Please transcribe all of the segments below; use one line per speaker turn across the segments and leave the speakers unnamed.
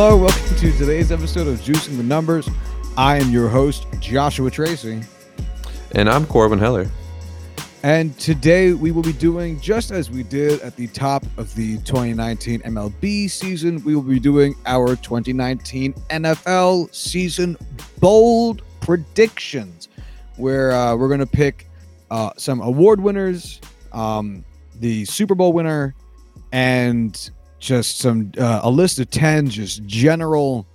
Hello, welcome to today's episode of Juicing the Numbers. I am your host, Joshua Tracy.
And I'm Corbin Heller.
And today we will be doing just as we did at the top of the 2019 MLB season. We will be doing our 2019 NFL season bold predictions, where uh, we're going to pick uh, some award winners, um, the Super Bowl winner, and just some uh, a list of 10 just general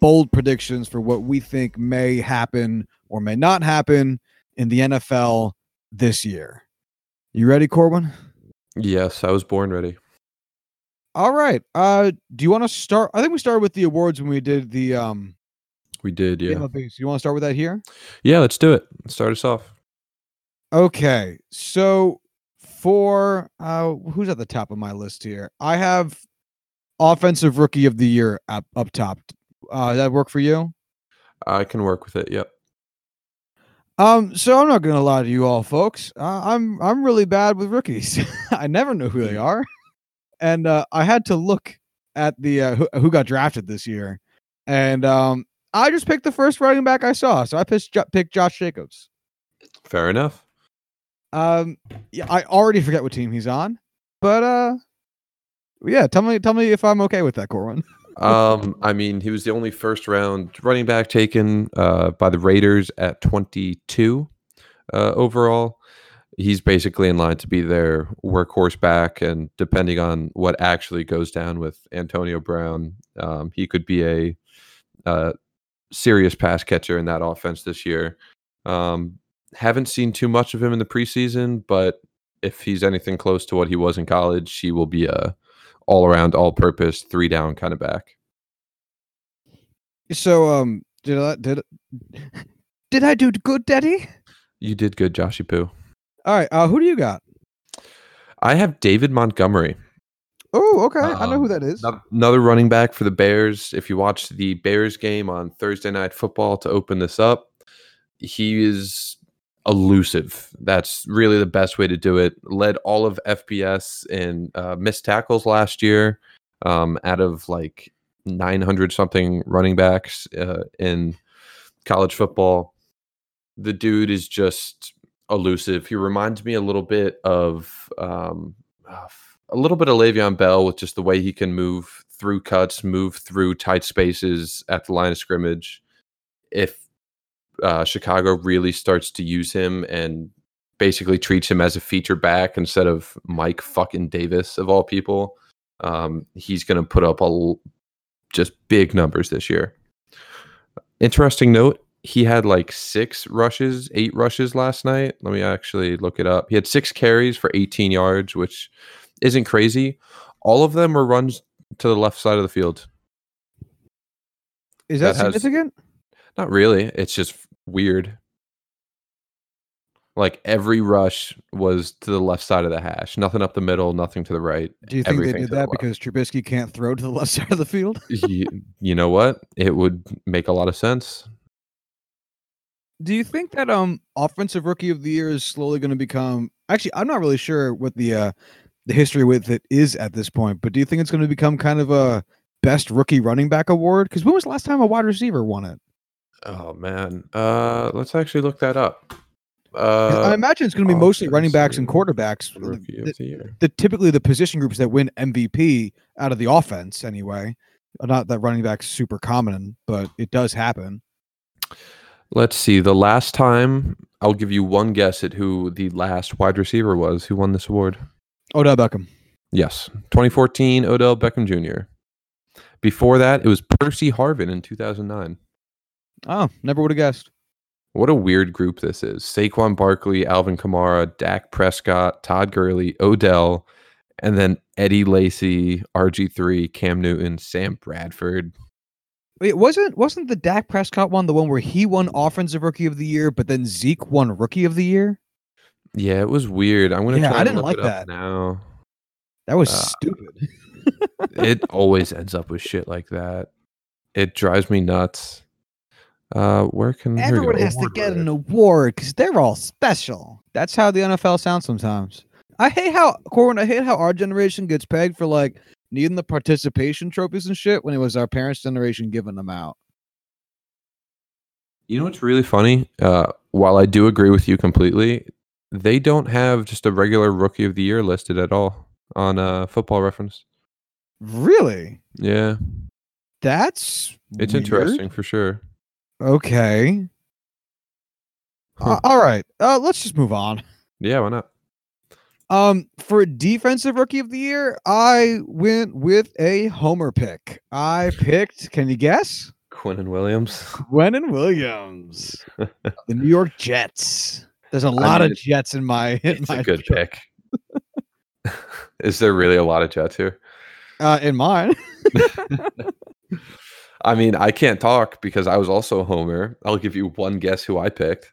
bold predictions for what we think may happen or may not happen in the NFL this year. You ready, Corbin?
Yes, I was born ready.
All right. Uh do you want to start? I think we started with the awards when we did the um
We did, yeah.
MLB. So you want to start with that here?
Yeah, let's do it. Let's start us off.
Okay. So for uh who's at the top of my list here? I have offensive rookie of the year up up top. Uh that work for you?
I can work with it. Yep.
Um, so I'm not gonna lie to you all, folks. Uh, I'm I'm really bad with rookies. I never know who they are, and uh, I had to look at the uh, who, who got drafted this year, and um, I just picked the first running back I saw. So I picked picked Josh Jacobs.
Fair enough.
Um, yeah, I already forget what team he's on, but uh, yeah, tell me tell me if I'm okay with that, Corbin.
um, I mean, he was the only first round running back taken uh, by the Raiders at 22 uh, overall. He's basically in line to be their workhorse back, and depending on what actually goes down with Antonio Brown, um, he could be a, a, serious pass catcher in that offense this year. Um, haven't seen too much of him in the preseason, but if he's anything close to what he was in college, he will be a all around, all purpose, three down kind of back.
So, um, did I did did I do good, Daddy?
You did good, Joshy Poo.
All right, uh, who do you got?
I have David Montgomery.
Oh, okay. Um, I know who um, that is.
Another running back for the Bears. If you watch the Bears game on Thursday Night Football to open this up, he is elusive. That's really the best way to do it. Led all of FBS in uh, missed tackles last year, um, out of like 900 something running backs uh, in college football. The dude is just elusive. He reminds me a little bit of um, a little bit of Le'Veon Bell with just the way he can move through cuts, move through tight spaces at the line of scrimmage. If uh, Chicago really starts to use him and basically treats him as a feature back instead of Mike fucking Davis of all people, um, he's going to put up a just big numbers this year. Interesting note: he had like six rushes, eight rushes last night. Let me actually look it up. He had six carries for 18 yards, which isn't crazy. All of them were runs to the left side of the field.
Is that, that significant?
Has, not really. It's just weird. Like every rush was to the left side of the hash, nothing up the middle, nothing to the right.
Do you think they did that the because Trubisky can't throw to the left side of the field?
you, you know what? It would make a lot of sense.
Do you think that um offensive rookie of the year is slowly going to become? Actually, I'm not really sure what the uh the history with it is at this point, but do you think it's going to become kind of a best rookie running back award? Because when was the last time a wide receiver won it?
Oh man, uh, let's actually look that up.
Uh, I imagine it's going to be mostly running backs and quarterbacks. The, the, the, typically the position groups that win MVP out of the offense, anyway. Not that running back's super common, but it does happen.
Let's see. The last time, I'll give you one guess at who the last wide receiver was who won this award.
Odell Beckham.
Yes, 2014, Odell Beckham Jr. Before that, it was Percy Harvin in 2009.
Oh, never would have guessed.
What a weird group this is. Saquon Barkley, Alvin Kamara, Dak Prescott, Todd Gurley, Odell, and then Eddie Lacy, RG3, Cam Newton, Sam Bradford.
Wait, wasn't wasn't the Dak Prescott one the one where he won offensive rookie of the year, but then Zeke won rookie of the year?
Yeah, it was weird. I'm gonna
yeah,
try
I didn't
like
that
now.
That was uh, stupid.
it always ends up with shit like that. It drives me nuts. Uh, where can
everyone has to get an award because they're all special? That's how the NFL sounds sometimes. I hate how Corbin. I hate how our generation gets pegged for like needing the participation trophies and shit when it was our parents' generation giving them out.
You know what's really funny? Uh, while I do agree with you completely, they don't have just a regular rookie of the year listed at all on uh, Football Reference.
Really?
Yeah,
That's
it's
weird.
interesting for sure.
Okay.
Huh.
Uh, all right. Uh, let's just move on.
Yeah, why not?
Um, for defensive rookie of the year, I went with a homer pick. I picked. Can you guess?
Quinnen Williams.
Quinnen Williams, the New York Jets. There's a lot
mean,
of Jets in my. In
It's
my
a good pick. Is there really a lot of Jets here?
Uh, in mine.
I mean, I can't talk because I was also a homer. I'll give you one guess who I picked.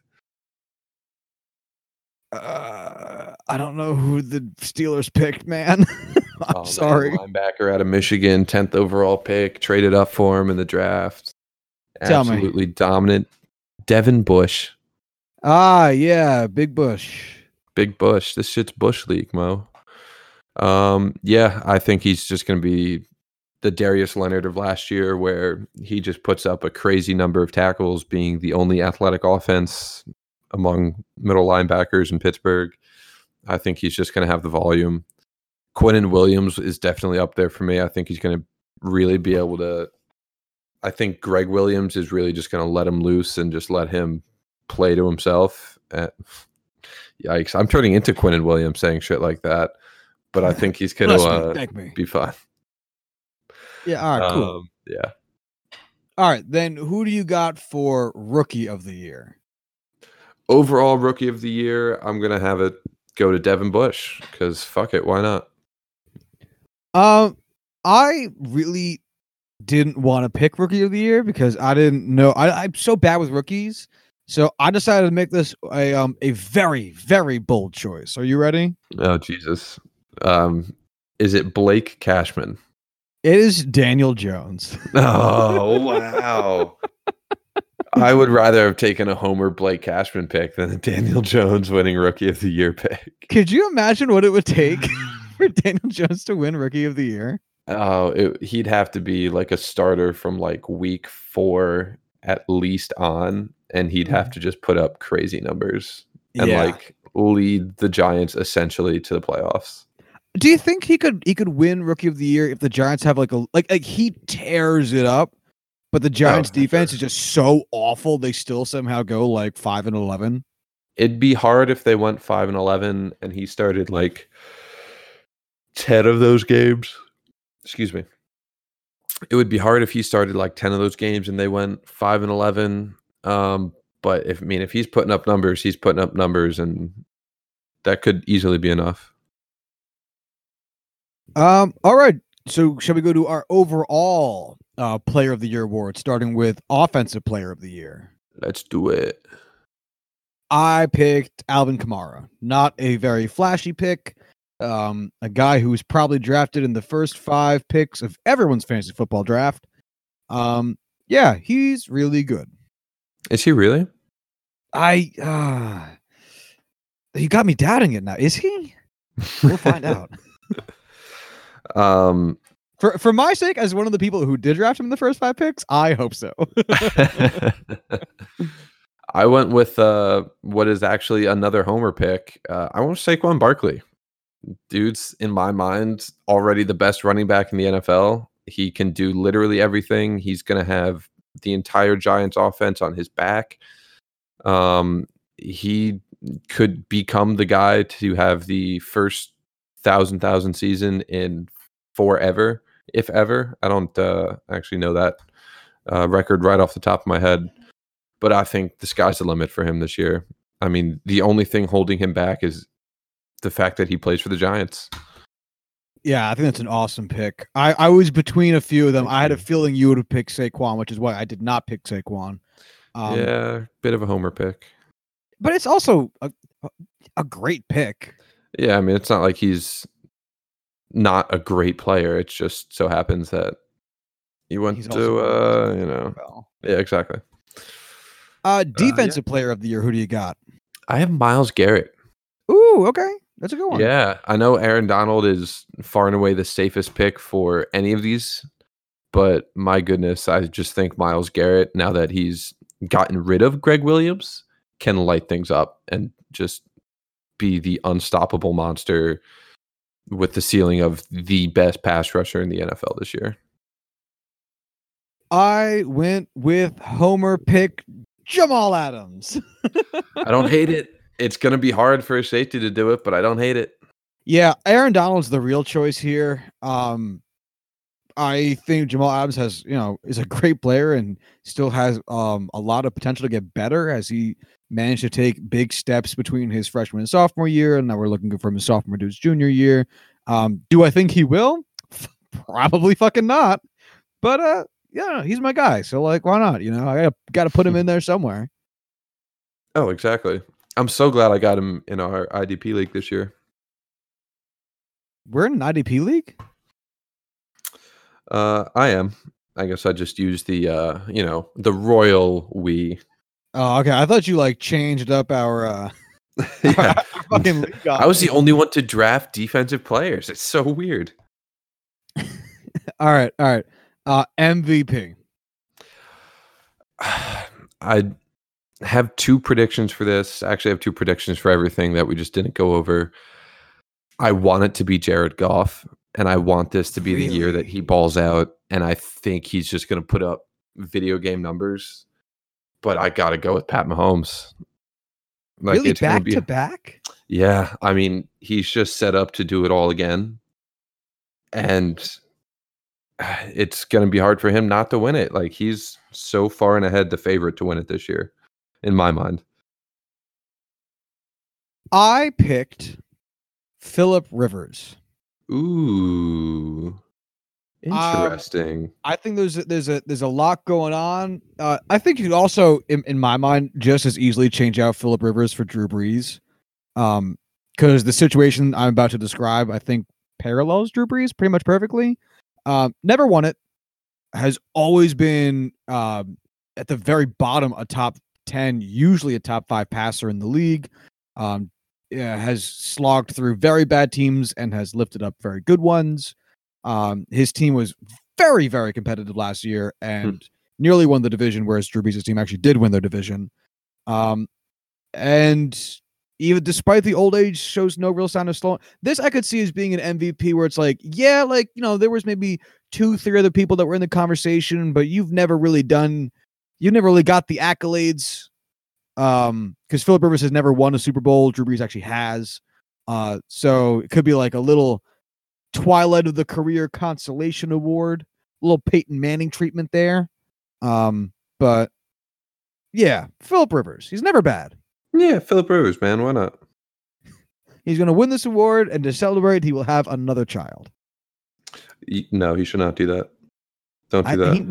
Uh, I don't know who the Steelers picked, man. I'm
Oh,
sorry.
linebacker out of Michigan, 10th overall pick, traded up for him in the draft.
Tell me.
Absolutely dominant. Devin Bush.
Ah, yeah, Big Bush.
Big Bush. This shit's Bush League, Mo. Um, yeah, I think he's just going to be the Darius Leonard of last year, where he just puts up a crazy number of tackles, being the only athletic offense among middle linebackers in Pittsburgh. I think he's just going to have the volume. Quinnen Williams is definitely up there for me. I think he's going to really be able to. I think Gregg Williams is really just going to let him loose and just let him play to himself. Uh, yikes! I'm turning into Quentin Williams saying shit like that, but I think he's going to uh, be fine.
Yeah, all right, cool.
Um, yeah.
All right, then who do you got for rookie of the year?
Overall rookie of the year, I'm gonna have it go to Devin Bush because fuck it, why not?
Um, I really didn't want to pick rookie of the year because I didn't know. I, I'm so bad with rookies, so I decided to make this a um a very very bold choice. Are you ready?
Oh Jesus. Um, is it Blake Cashman?
It is Daniel Jones.
Oh wow. I would rather have taken a Homer Blake Cashman pick than a Daniel Jones winning rookie of the year pick.
Could you imagine what it would take for Daniel Jones to win rookie of the year?
Oh, it, he'd have to be like a starter from like week four at least on, and he'd have mm. to just put up crazy numbers and like lead the Giants essentially to the playoffs.
Do you think he could he could win rookie of the year if the Giants have like a like like he tears it up, but the Giants
for
defense
sure.
is just so awful they still somehow go like five and eleven?
It'd be hard if they went five and eleven and he started like ten of those games. Excuse me. It would be hard if he started like ten of those games and they went five and eleven. Um, but if I mean if he's putting up numbers, he's putting up numbers, and that could easily be enough.
Um. All right. So shall we go to our overall uh, Player of the Year award, starting with Offensive Player of the Year?
Let's do it.
I picked Alvin Kamara. Not a very flashy pick. Um, a guy who was probably drafted in the first five picks of everyone's fantasy football draft. Um, yeah, he's really good.
Is he really?
I uh you got me doubting it now. Is he? We'll find out.
Um,
For for my sake, as one of the people who did draft him in the first five picks, I hope so.
I went with uh, what is actually another homer pick. Uh, I want Saquon Barkley. Dude's in my mind already the best running back in the NFL. He can do literally everything. He's going to have the entire Giants offense on his back. Um, he could become the guy to have the first thousand thousand season in forever, if ever. I don't uh, actually know that uh, record right off the top of my head, but I think the sky's the limit for him this year. I mean, the only thing holding him back is the fact that he plays for the Giants.
yeah, I think that's an awesome pick. I, I was between a few of them. I had a feeling you would have picked Saquon, which is why I did not pick Saquon. Um,
yeah, bit of a homer pick.
but it's also a, a great pick.
Yeah, I mean, it's not like he's not a great player. It just so happens that he went
He's
to, uh, you know, yeah, exactly.
Uh, defensive player of the year. Who do you got?
I have Myles Garrett.
Ooh, okay. That's a good one.
Yeah, I know Aaron Donald is far and away the safest pick for any of these, but my goodness, I just think Myles Garrett, now that he's gotten rid of Gregg Williams, can light things up and just be the unstoppable monster with the ceiling of the best pass rusher in the NFL this year.
I went with Homer pick Jamal Adams.
I don't hate it. It's going to be hard for a safety to do it, but I don't hate it.
Yeah, Aaron Donald's the real choice here. Um, I think Jamal Adams has, you know, is a great player and still has um, a lot of potential to get better as he managed to take big steps between his freshman and sophomore year, and now we're looking for him his sophomore to his junior year. Um, do I think he will? Probably fucking not. But uh, yeah, he's my guy. So like, why not? You know, I gotta gotta put him in there somewhere.
Oh, exactly. I'm so glad I got him in our IDP league this year.
We're in an IDP league.
Uh, I am. I guess I just used the uh, you know, the royal we.
Oh, okay. I thought you like changed up our. uh
yeah.
our
I was the only one to draft defensive players. It's so weird.
all right, all right. Uh MVP.
I have two predictions for this. Actually, I have two predictions for everything that we just didn't go over. I want it to be Jared Goff, and I want this to be the year that he balls out. And I think he's just going to put up video game numbers. But I got to go with Pat Mahomes.
really back
be-
to back?
Yeah, I mean, he's just set up to do it all again. And it's going to be hard for him not to win it. Like he's so far and ahead the favorite to win it this year in my mind.
I picked Philip Rivers.
Ooh. Interesting.
I think there's a, there's a there's a lot going on. Uh, I think you could also, in, in my mind, just as easily change out Philip Rivers for Drew Brees, um, because the situation I'm about to describe, I think, parallels Drew Brees pretty much perfectly. Um, never won it, has always been um, at the very bottom, a top ten, usually a top five passer in the league. Um, has slogged through very bad teams and has lifted up very good ones. Um, his team was very, very competitive last year and nearly won the division, whereas Drew Brees' team actually did win their division. Um, and even despite the old age, shows no real sign of slowing. This I could see as being an MVP where it's like, yeah, like you know, there was maybe two, three other people that were in the conversation, but you've never really done, you've never really got the accolades. Um, because Philip Rivers has never won a Super Bowl, Drew Brees actually has. Uh, so it could be like a little Twilight of the Career Consolation Award, a little Peyton Manning treatment there. Um, but yeah, Philip Rivers, he's never bad.
Yeah, Philip Rivers, man. Why not?
He's going to win this award, and to celebrate, he will have another child.
No, he should not do that. Don't do
I,
that.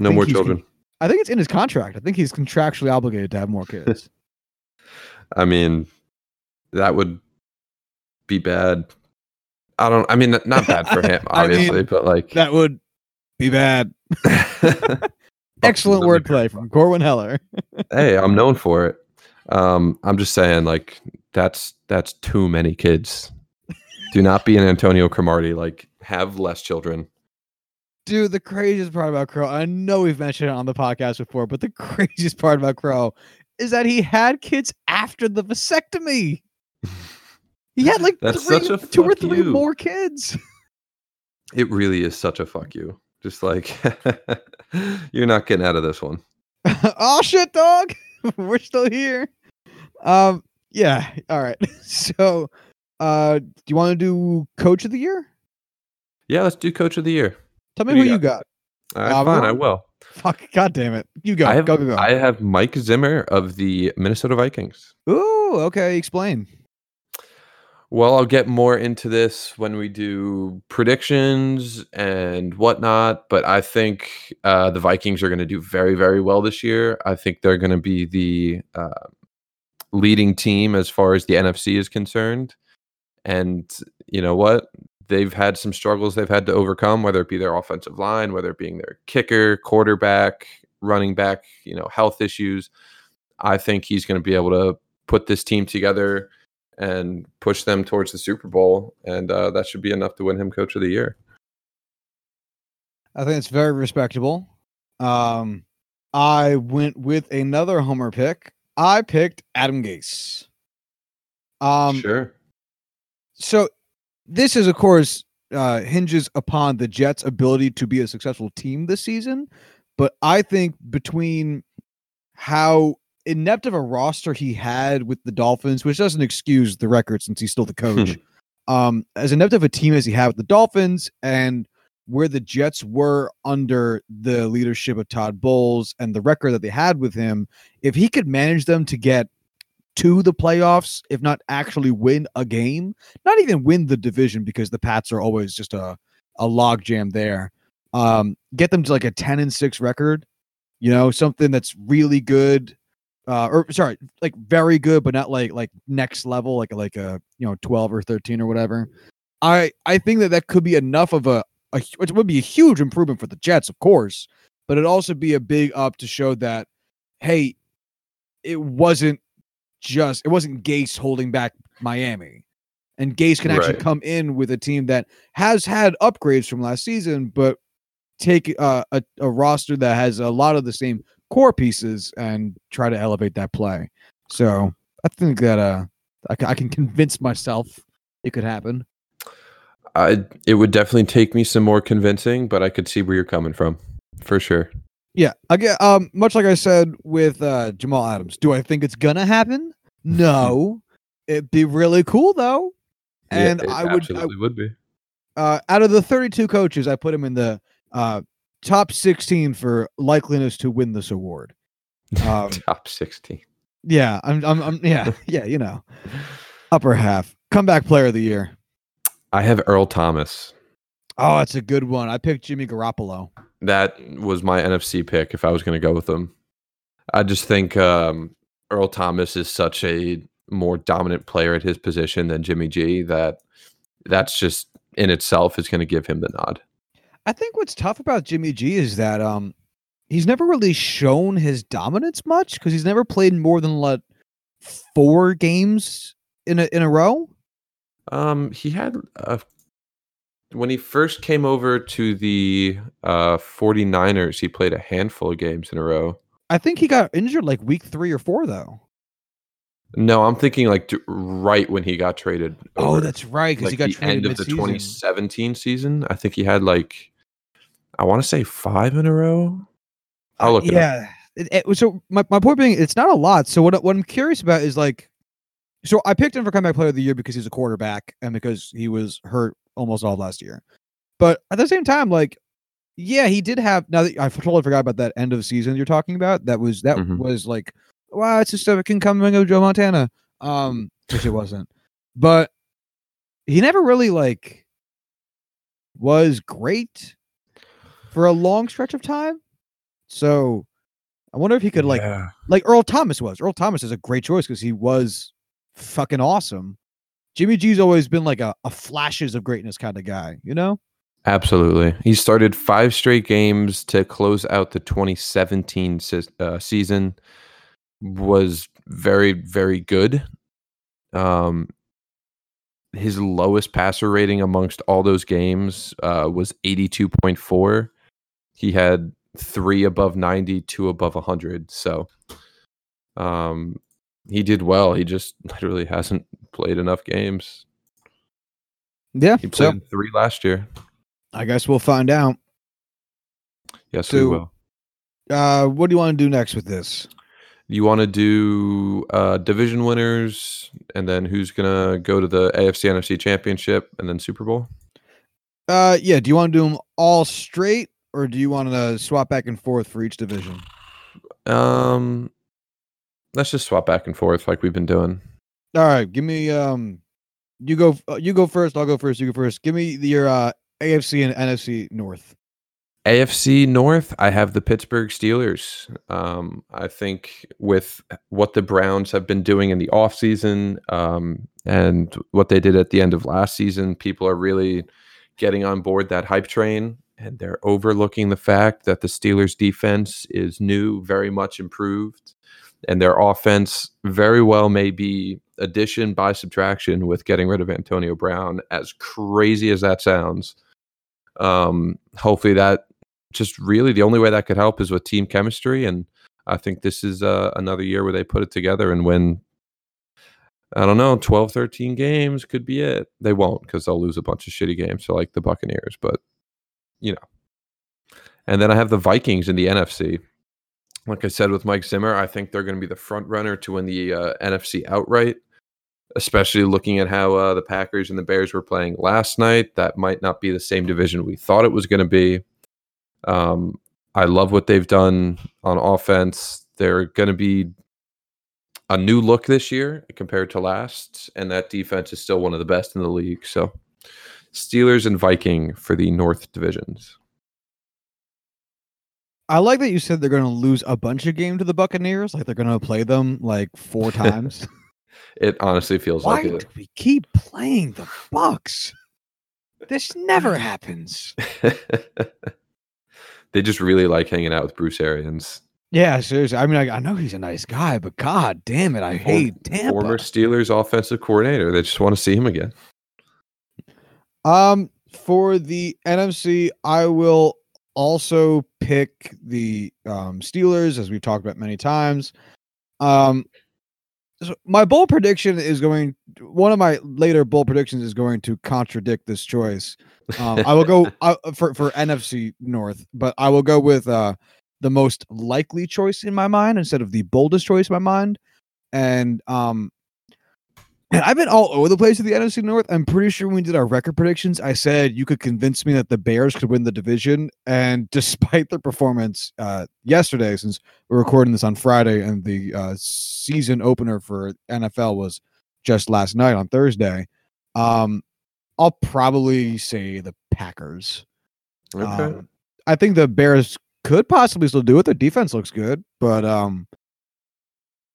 no
think
more children.
I think it's in his contract. I think he's contractually obligated to have more kids.
I mean, that would be bad. I don't. I mean, not bad for him,
I mean,
obviously, but like,
that would be bad. Excellent wordplay from Corbin Heller.
hey, I'm known for it. Um, I'm just saying, like, that's that's too many kids. Do not be an Antonio Cromartie. Like, have less children.
Dude, the craziest part about Crow, I know we've mentioned it on the podcast before, but the craziest part about Crow is that he had kids after the vasectomy. He had like three, two or three
you.
more kids.
It really is such a fuck you. Just like you're not getting out of this one.
oh shit, dog. We're still here. Um, yeah. All right. So, uh, do you want to do Coach of the Year?
Yeah, let's do Coach of the Year.
Tell me
Who you
got.
All right,
Uh,
fine, I will.
Fuck. God damn it. You go.
I have
go go go.
I have Mike Zimmer of the Minnesota Vikings.
Ooh. Okay. Explain.
Well, I'll get more into this when we do predictions and whatnot, but I think uh, the Vikings are going to do very, very well this year. I think they're going to be the uh, leading team as far as the NFC is concerned. And you know what? They've had some struggles they've had to overcome, whether it be their offensive line, whether it being their kicker, quarterback, running back, you know, health issues. I think he's going to be able to put this team together and push them towards the Super Bowl, and uh, that should be enough to win him Coach of the Year.
I think it's very respectable. Um, I went with another homer pick. I picked Adam Gase. Um,
sure.
So this is, of course, uh, hinges upon the Jets' ability to be a successful team this season. But I think between how inept of a roster he had with the Dolphins, which doesn't excuse the record since he's still the coach, um, as inept of a team as he had with the Dolphins and where the Jets were under the leadership of Todd Bowles and the record that they had with him, if he could manage them to get to the playoffs, if not actually win a game, not even win the division because the Pats are always just a a logjam there. Um, get them to like a 10 and 6 record, you know, something that's really good. Uh, or sorry, like very good, but not like like next level, like like a you know 12 or 13 or whatever. I I think that that could be enough of a, a it would be a huge improvement for the Jets, of course, but it'd also be a big up to show that hey, it wasn't just it wasn't Gase holding back Miami. And Gase can actually
Right.
come in with a team that has had upgrades from last season, but take uh, a, a roster that has a lot of the same core pieces and try to elevate that play. So I think that uh, I, I can convince myself it could happen.
I it would definitely take me some more convincing, but I could see where you're coming from for sure.
Yeah, again, um, much like I said with uh, Jamal Adams, do I think it's gonna happen? No, it'd be really cool though,
Yeah,
and
it
I would. I,
absolutely would be.
uh, out of the 32 coaches, I put him in the uh, top 16 for likeliness to win this award. Um,
Top sixteen.
yeah, I'm, I'm, I'm, yeah, yeah, you know, upper half, comeback player of the year.
I have Earl Thomas.
Oh, that's a good one. I picked Jimmy Garoppolo.
That was my NFC pick if I was going to go with them. I just think um, Earl Thomas is such a more dominant player at his position than Jimmy G that that's just in itself is going to give him the nod.
I think what's tough about Jimmy G is that um, he's never really shown his dominance much because he's never played more than like four games in a in a row.
Um, he had a, when he first came over to the uh, 49ers, he played a handful of games in a row.
I think he got injured like week three or four though.
No, I'm thinking like d- right when he got traded.
Oh, that's right because
like
he got
the
traded
end of the
mid-season.
2017 season. I think he had like, I want to say five in a row. I'll look at it up.
yeah. It, it- so my, my point being, it's not a lot. So what what I'm curious about is like, so I picked him for comeback player of the year because he's a quarterback and because he was hurt almost all last year. But at the same time, like, yeah, he did have. Now that I totally forgot about that end of season you're talking about. That was that
Mhm.
was like, wow, it's just a coming of Joe Montana. Um, which it wasn't. But he never really like was great for a long stretch of time. So I wonder if he could like
Yeah.
like Earl Thomas was. Earl Thomas is a great choice because he was fucking awesome. Jimmy G's always been like a, a flashes of greatness kind of guy, you know?
Absolutely. He started five straight games to close out the 2017 se- uh, season. Was very, very good. Um, his lowest passer rating amongst all those games uh, was 82.4. He had three above 90, two above 100. So um, he did well. He just literally hasn't played enough games.
Yeah.
He played
So
three last year.
I guess we'll find out.
Yes,
So-
we will.
Uh what do you want to do next with this?
You want to do uh, division winners, and then who's gonna go to the AFC NFC Championship, and then Super Bowl?
Uh yeah, do you want to do them all straight or do you want to swap back and forth for each division?
Um, let's just swap back and forth like we've been doing.
All right, give me um you go uh, you go first, I'll go first, you go first. Give me your uh AFC and NFC North.
AFC North, I have the Pittsburgh Steelers. Um, I think with what the Browns have been doing in the offseason um, and what they did at the end of last season, people are really getting on board that hype train. And they're overlooking the fact that the Steelers' defense is new, very much improved. And their offense very well may be addition by subtraction with getting rid of Antonio Brown. As crazy as that sounds, um, hopefully that just really the only way that could help is with team chemistry. And I think this is uh, another year where they put it together and win. I don't know, 12, 13 games could be it. They won't because they'll lose a bunch of shitty games to like the Buccaneers, but you know. And then I have the Vikings in the NFC. Like I said with Mike Zimmer, I think they're going to be the front runner to win the uh, NFC outright. Especially looking at how uh, the Packers and the Bears were playing last night, that might not be the same division we thought it was going to be. Um, I love what they've done on offense. They're going to be a new look this year compared to last, and that defense is still one of the best in the league. So, Steelers and Viking for the North divisions.
I like that you said they're going to lose a bunch of game to the Buccaneers. Like they're going to play them like four times.
it honestly feels
Why
like
do
it.
we keep playing the Bucks? This never happens.
they just really like hanging out with Bruce Arians.
Yeah, seriously. I mean, I, I know he's a nice guy, but god damn it, I hate Tampa.
Former Steelers offensive coordinator. They just want to see him again.
Um, for the NFC, I will also pick the um, Steelers, as we've talked about many times. Um, so my bold prediction is going. One of my later bold predictions is going to contradict this choice. Um, I will go uh, for for NFC North, but I will go with uh, the most likely choice in my mind instead of the boldest choice in my mind. And um, and I've been all over the place with the NFC North. I'm pretty sure when we did our record predictions, I said you could convince me that the Bears could win the division. And despite their performance uh, yesterday, since we're recording this on Friday and the uh, season opener for NFL was just last night on Thursday, um, I'll probably say the Packers.
Okay.
Um, I think the Bears could possibly still do it. Their defense looks good, but um,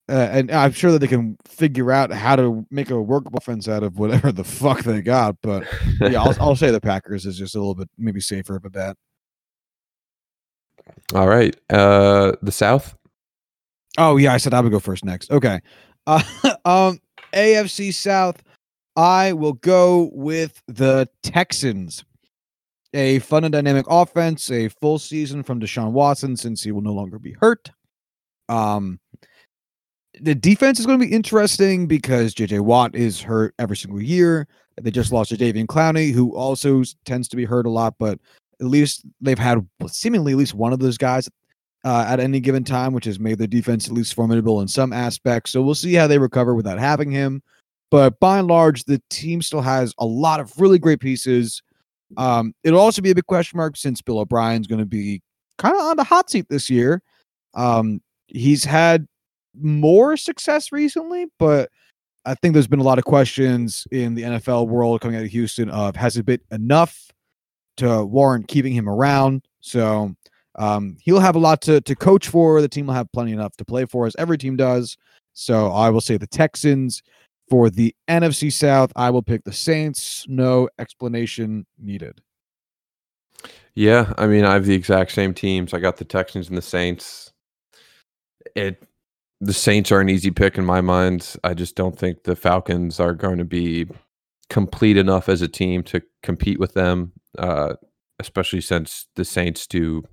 uh, and I'm sure that they can figure out how to make a work offense out of whatever the fuck they got. But yeah, I'll, I'll say the Packers is just a little bit maybe safer of a bet.
All right. Uh, the South.
Oh yeah, I said I would go first next. Okay. Uh, um, AFC South. I will go with the Texans. A fun and dynamic offense, a full season from Deshaun Watson since he will no longer be hurt. Um, the defense is going to be interesting because JJ Watt is hurt every single year. They just lost to Jadeveon Clowney, who also tends to be hurt a lot, but at least they've had seemingly at least one of those guys uh, at any given time, which has made the defense at least formidable in some aspects. So we'll see how they recover without having him. But by and large, the team still has a lot of really great pieces. Um, it'll also be a big question mark since Bill O'Brien's going to be kind of on the hot seat this year. Um, he's had more success recently, but I think there's been a lot of questions in the NFL world coming out of Houston of has it been enough to warrant keeping him around? So um, he'll have a lot to to coach for. The team will have plenty enough to play for, as every team does. So I will say the Texans. For the NFC South, I will pick the Saints. No explanation needed.
Yeah, I mean, I have the exact same teams. I got the Texans and the Saints. It the Saints are an easy pick in my mind. I just don't think the Falcons are going to be complete enough as a team to compete with them, uh, especially since the Saints do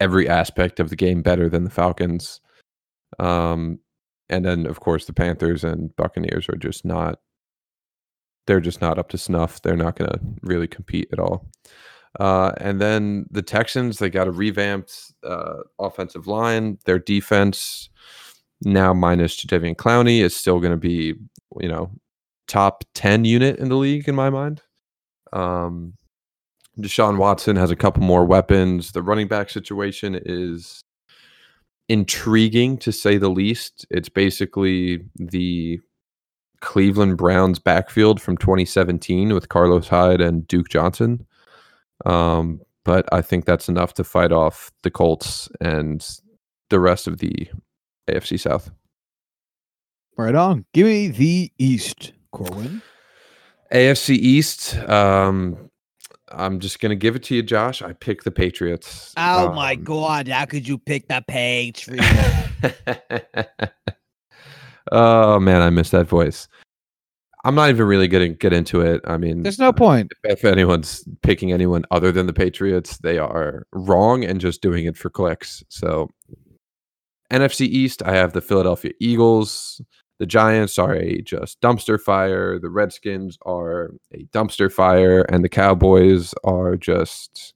every aspect of the game better than the Falcons. Um, and then, of course, the Panthers and Buccaneers are just not. They're just not up to snuff. They're not going to really compete at all. Uh, and then the Texans, they got a revamped uh, offensive line. Their defense, now minus Jadeveon Clowney, is still going to be, you know, top 10 unit in the league in my mind. Um, Deshaun Watson has a couple more weapons. The running back situation is intriguing to say the least. It's basically the Cleveland Browns backfield from 2017 with Carlos Hyde and Duke Johnson. Um, but I think that's enough to fight off the Colts and the rest of the AFC South.
Right on. Give me the East, Corbin.
AFC East, um, I'm just gonna give it to you, Josh. I pick the Patriots.
Oh my
Um,
god, how could you pick the Patriots?
oh man, I miss that voice. I'm not even really gonna get into it. I mean,
There's no point.
if anyone's picking anyone other than the Patriots, they are wrong and just doing it for clicks. So, NFC East, I have the Philadelphia Eagles. The Giants are a just dumpster fire. The Redskins are a dumpster fire, and the Cowboys are just.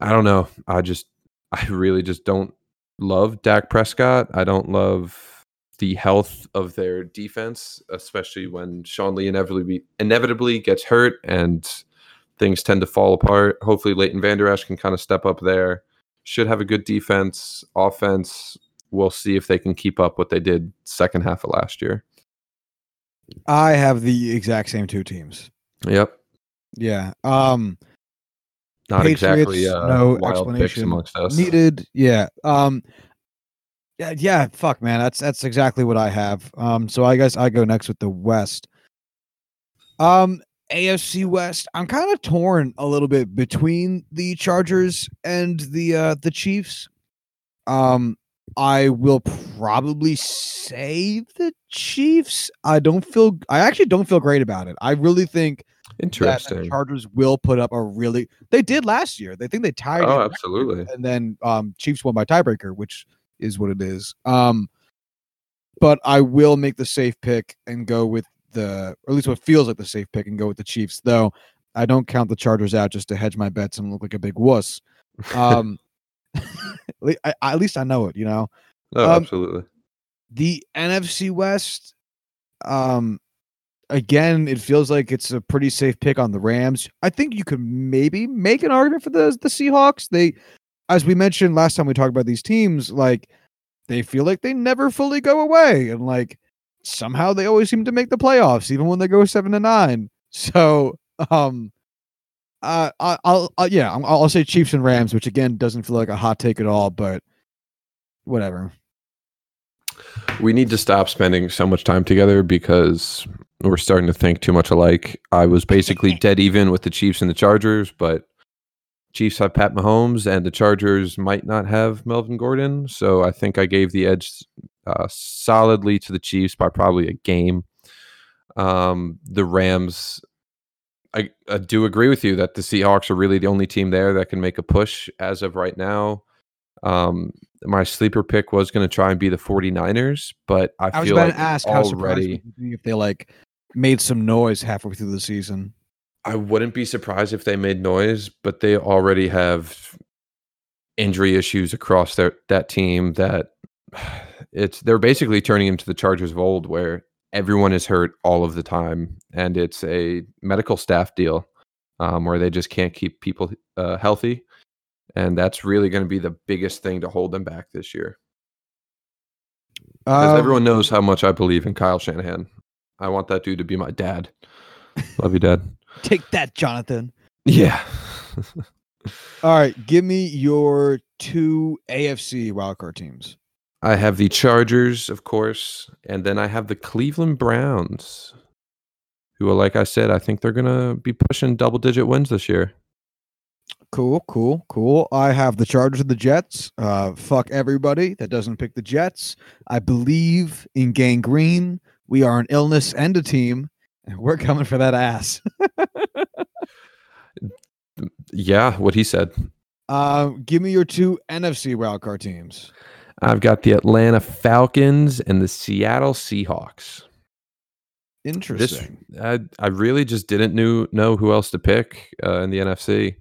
I don't know. I just, I really just don't love Dak Prescott. I don't love the health of their defense, especially when Sean Lee inevitably inevitably gets hurt and things tend to fall apart. Hopefully, Leighton Vander Esch can kind of step up there. Should have a good defense, offense. We'll see if they can keep up what they did second half of last year.
I have the exact same two teams.
Yep,
Yeah. Um
not exactly uh,
no explanation
amongst us.
needed. Yeah. Um yeah, yeah, fuck man. That's that's exactly what I have. Um so I guess I go next with the West. Um AFC West, I'm kind of torn a little bit between the Chargers and the uh the Chiefs. Um I will probably say the Chiefs. I don't feel I actually don't feel great about it. I really think
Interesting.
Chargers will put up a really they did last year. They think they tied
Oh, absolutely.
and then um Chiefs won by tiebreaker, which is what it is. Um but I will make the safe pick and go with the or at least what feels like the safe pick and go with the Chiefs, though I don't count the Chargers out just to hedge my bets and look like a big wuss. Um at I, I- at least I know it, you know.
Oh,
um,
absolutely.
The NFC West, um, again, it feels like it's a pretty safe pick on the Rams. I think you could maybe make an argument for the the Seahawks. They, as we mentioned last time we talked about these teams, like they feel like they never fully go away, and like somehow they always seem to make the playoffs, even when they go seven to nine. So, um, uh, I, I'll, uh, yeah, I'll, I'll say Chiefs and Rams, which again doesn't feel like a hot take at all, but whatever.
We need to stop spending so much time together because we're starting to think too much alike. I was basically dead even with the Chiefs and the Chargers, but Chiefs have Pat Mahomes and the Chargers might not have Melvin Gordon. So I think I gave the edge uh, solidly to the Chiefs by probably a game. Um, the Rams, I, I do agree with you that the Seahawks are really the only team there that can make a push as of right now. Um, my sleeper pick was going to try and be the 49ers, but I,
I was
feel
about
like
to ask how surprised
already
if they like made some noise halfway through the season.
I wouldn't be surprised if they made noise, but they already have injury issues across their that team that it's they're basically turning into the Chargers of old where everyone is hurt all of the time and it's a medical staff deal um, where they just can't keep people uh, healthy and that's really going to be the biggest thing to hold them back this year because
Um,
everyone knows how much I believe in Kyle Shanahan. I want that dude to be my dad. Love you, dad.
take that, Jonathan.
Yeah.
All right, give me your two AFC wildcard teams.
I have the Chargers, of course, and then I have the Cleveland Browns, who are, like I said, I think they're going to be pushing double digit wins this year.
Cool, cool, cool. I have the Chargers and the Jets. Uh, fuck everybody that doesn't pick the Jets. I believe in gangrene. We are an illness and a team, and we're coming for that ass.
Yeah, what he said.
Uh, give me your two NFC wildcard teams.
I've got the Atlanta Falcons and the Seattle Seahawks. This,
Interesting.
I, I really just didn't knew, know who else to pick uh, in the NFC.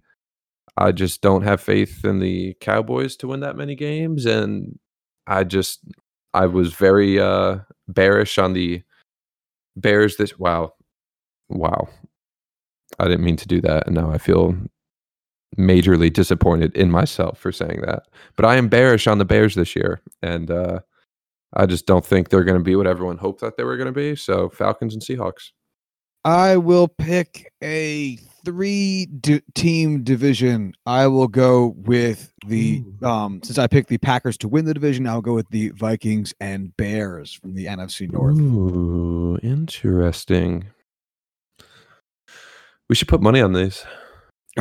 I just don't have faith in the Cowboys to win that many games, and I just I was very uh, bearish on the Bears. This wow, wow, I didn't mean to do that, and now I feel majorly disappointed in myself for saying that. But I am bearish on the Bears this year, and uh, I just don't think they're going to be what everyone hoped that they were going to be. So Falcons and Seahawks.
I will pick a three d- team division. I will go with the um since I picked the Packers to win the division, I'll go with the Vikings and Bears from the NFC North.
Ooh, interesting. We should put money on these.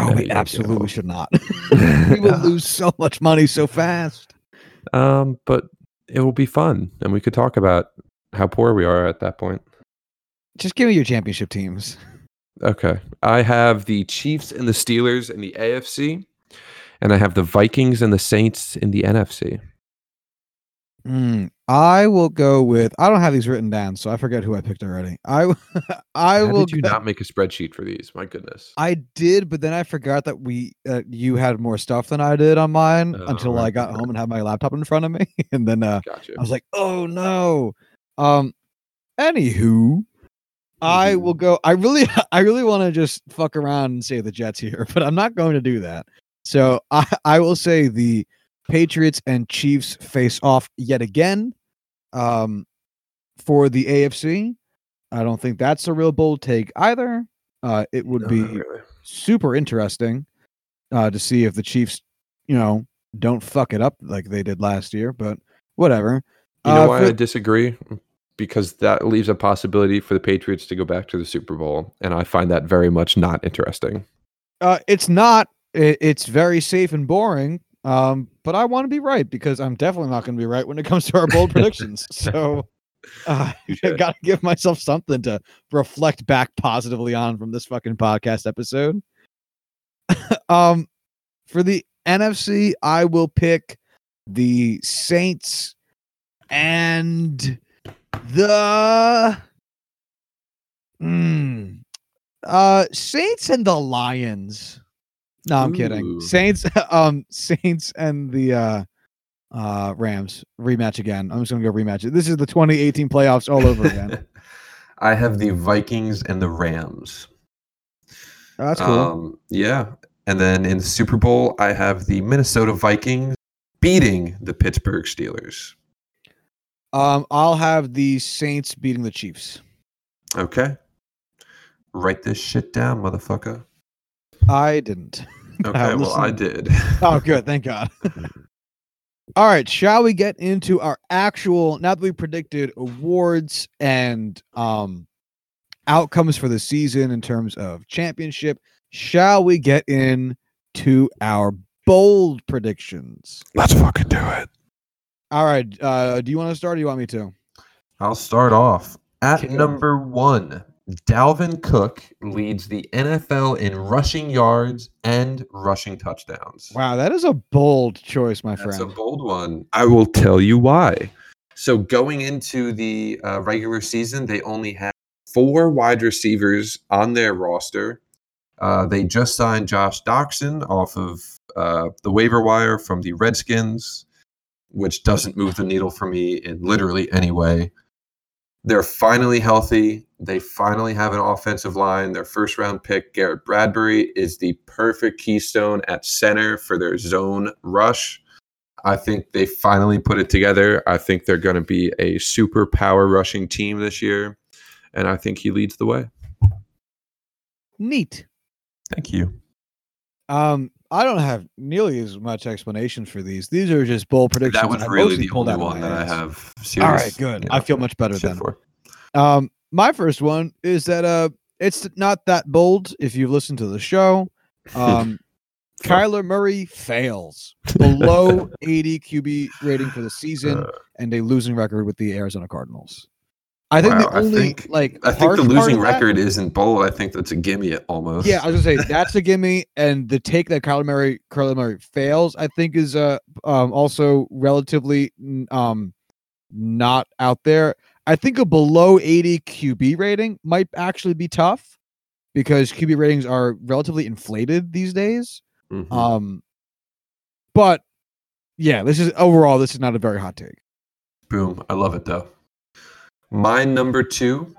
Oh, we absolutely should not. we will lose so much money so fast.
Um, but it will be fun, and we could talk about how poor we are at that point.
Just give me your championship teams.
Okay. I have the Chiefs and the Steelers in the AFC, and I have the Vikings and the Saints in the NFC.
Mm, I will go with. I don't have these written down, so I forget who I picked already. I I
How
will.
did you
go-
not make a spreadsheet for these? My goodness.
I did, but then I forgot that we uh, you had more stuff than I did on mine
Oh,
until I
right.
got home and had my laptop in front of me, and then uh,
Gotcha.
I was like, "Oh no." Um. Anywho, I will
Mhm.
go. I really, I really want to just fuck around and say the Jets here, but I'm not going to do that. So I, I will say the Patriots and Chiefs face off yet again. Um, for the AFC, I don't think that's a real bold take either. Uh, it would
No,
be
really.
super interesting uh, to see if the Chiefs, you know, don't fuck it up like they did last year. But whatever.
You know
Uh,
why
for-
I disagree? Because that leaves a possibility for the Patriots to go back to the Super Bowl, and I find that very much not interesting.
Uh, it's not. It's very safe and boring. Um, but I want to be right because I'm definitely not going to be right when it comes to our bold predictions. So uh, I got to give myself something to reflect back positively on from this fucking podcast episode. um, for the NFC, I will pick the Saints and the mm, uh Saints and the Lions. No, I'm kidding. Saints um Saints and the uh uh Rams rematch again. I'm just gonna go rematch it. This is the 2018 playoffs all over again.
I have the Vikings and the Rams.
Oh, that's cool.
Um, yeah. And then in the Super Bowl, I have the Minnesota Vikings beating the Pittsburgh Steelers.
Um, I'll have the Saints beating the Chiefs.
Okay. Write this shit down, motherfucker.
I didn't.
Okay, well, I did.
Oh, good. Thank God. All right. Shall we get into our actual, now that we predicted awards and um outcomes for the season in terms of championship, shall we get in to our bold predictions?
Let's fucking do it.
All right. Uh, do you want to start or do you want me to?
I'll start off at
Okay.
number one. Dalvin Cook leads the NFL in rushing yards and rushing touchdowns.
Wow, that is a bold choice, my
That's
friend.
a bold one. I will tell you why. So going into the uh, regular season, they only had four wide receivers on their roster. Uh, they just signed Josh Doctson off of uh, the waiver wire from the Redskins, which doesn't move the needle for me in literally any way. They're finally healthy. They finally have an offensive line. Their first round pick, Garrett Bradbury, is the perfect keystone at center for their zone rush. I think they finally put it together. I think they're going to be a super power rushing team this year. And I think he leads the way.
Neat.
Thank you.
Um, I don't have nearly as much explanation for these. These are just bold predictions.
That was
I
really the only one that I have.
All
Serious,
right, good.
you
I feel much better then.
for.
Um, my first one is that uh, it's not that bold if you've listened to the show. Um, Kyler Murray fails below 80 QB rating for the season
Uh,
and a losing record with the Arizona Cardinals. I think
Wow,
the
I
only
think-
like
I think the losing record isn't bold. I think that's a gimme almost.
Yeah, I was gonna say that's a gimme, and the take that Kyler Murray, Kyler Murray fails, I think, is uh um also relatively um not out there. I think a below 80 QB rating might actually be tough because QB ratings are relatively inflated these days.
Mhm.
Um, but yeah, this is overall this is not a very hot take.
Boom. I love it though. My number two,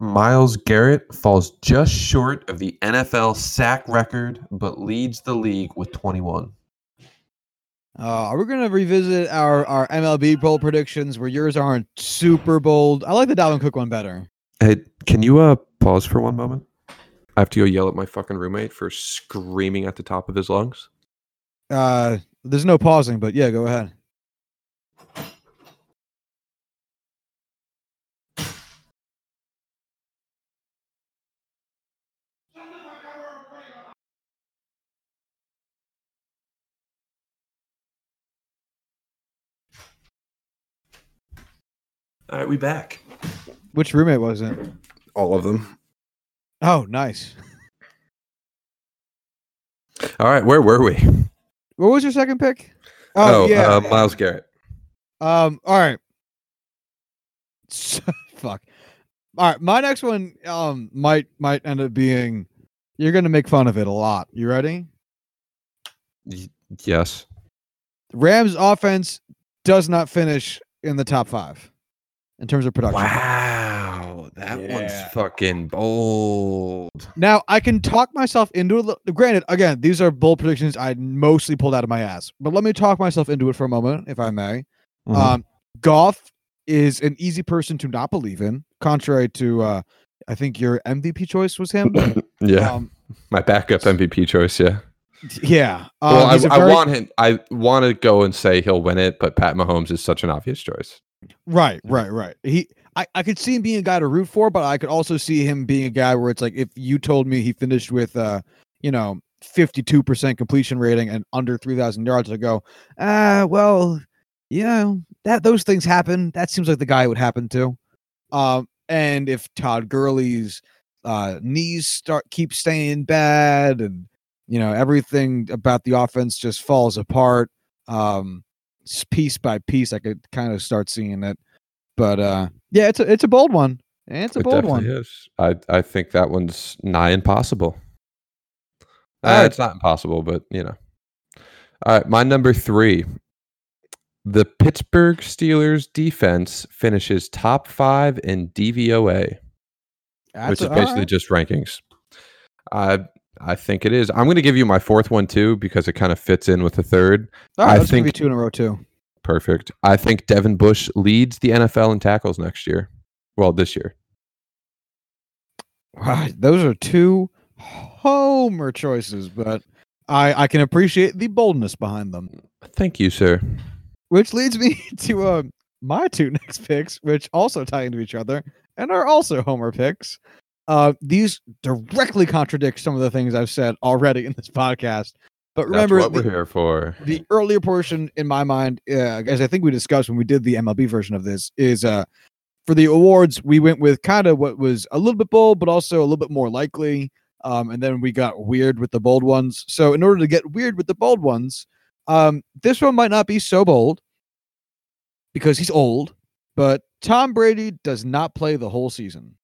Myles Garrett falls just short of the NFL sack record, but leads the league with 21.
Uh, are we gonna revisit our our MLB bold predictions where yours aren't super bold? I like the Dalvin Cook one better.
Hey, can you uh pause for one moment? I have to go yell at my fucking roommate for screaming at the top of his lungs.
Uh, there's no pausing, but yeah, go ahead.
All right, we back.
Which roommate was it?
All of them.
Oh, nice.
All right, where were we?
What was your second pick?
Oh,
yeah.
uh, Myles Garrett.
Um. All right. Fuck. All right. My next one um might might end up being. You're gonna make fun of it a lot. You ready?
Y- yes.
Rams offense does not finish in the top five in terms of production.
Wow, that
Yeah.
one's fucking bold.
Now I can talk myself into it. Look, Granted, again, these are bold predictions I mostly pulled out of my ass. But let me talk myself into it for a moment, if I may.
Mhm.
Um, Goff is an easy person to not believe in, contrary to uh, I think your MVP choice was him.
yeah,
Um,
my backup MVP choice. Yeah.
yeah. Um,
well, I,
he's a
I
very-
want him. I want to go and say he'll win it, but Pat Mahomes is such an obvious choice.
Right, right, right. He, I, I could see him being a guy to root for, but I could also see him being a guy where it's like if you told me he finished with, uh, you know, fifty-two percent completion rating and under three thousand yards, I go, ah, well, you know, that those things happen. That seems like the guy it would happen to. Um, and if Todd Gurley's uh knees start keep staying bad, and you know everything about the offense just falls apart, um, piece by piece, I could kind of start seeing it. But uh, yeah, it's a it's a bold one. It's a
It
bold one.
is. I I think that one's nigh impossible. Uh. It's not impossible, but you know. All right, my number three. The Pittsburgh Steelers defense finishes top five in DVOA,
That's
which is basically
right.
just rankings. I I think it is. I'm going to give you my fourth one too because it kind of fits in with the third.
All right,
I
let's give you
think-
two in a row too.
Perfect. I think Devin Bush leads the NFL in tackles next year. Well, this year.
Right, those are two homer choices, but I I can appreciate the boldness behind them.
Thank you, sir.
Which leads me to uh, my two next picks, which also tie into each other and are also homer picks. Uh, these directly contradict some of the things I've said already in this podcast. But remember,
That's what
the-
we're here for.
the earlier portion in my mind, uh, as I think we discussed when we did the MLB version of this, is uh, for the awards we went with kind of what was a little bit bold, but also a little bit more likely. Um, and then we got weird with the bold ones. So in order to get weird with the bold ones, um, this one might not be so bold because he's old, but Tom Brady does not play the whole season.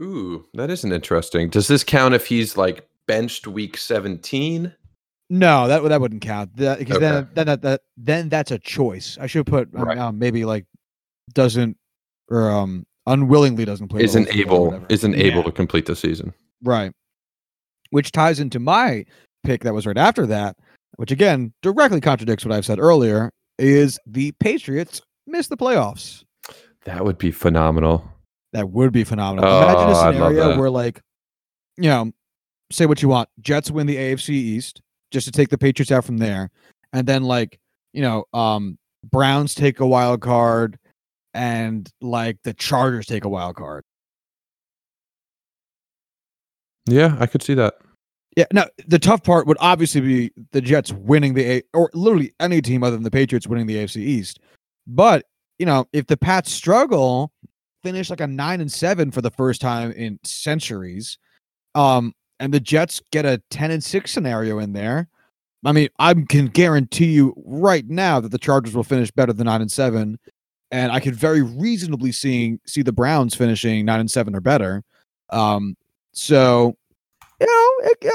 Ooh, that isn't interesting. Does this count if he's like benched week 17?
No, that that wouldn't count. That, because then, then that, that then that's a choice. I should put um,
Right.
um, maybe like doesn't or um unwillingly doesn't play.
Isn't
whole season or
able isn't able to complete the season.
right. Which ties into my pick that was right after that, which again directly contradicts what I've said earlier. Is the Patriots miss the playoffs?
That would be phenomenal.
That would be phenomenal. Imagine
Oh,
a
I'd love
scenario where like, you know, say what you want. Jets win the AFC East just to take the Patriots out from there, and then like, you know, um, Browns take a wild card, and like the Chargers take a wild card.
Yeah, I could see that.
Yeah. Now the tough part would obviously be the Jets winning the A, or literally any team other than the Patriots winning the AFC East. But you know, if the Pats struggle, finish like a nine and seven for the first time in centuries, um, and the Jets get a ten and six scenario in there. I mean, I can guarantee you right now that the Chargers will finish better than nine and seven, and I could very reasonably seeing see the Browns finishing nine and seven or better. Um, so you know,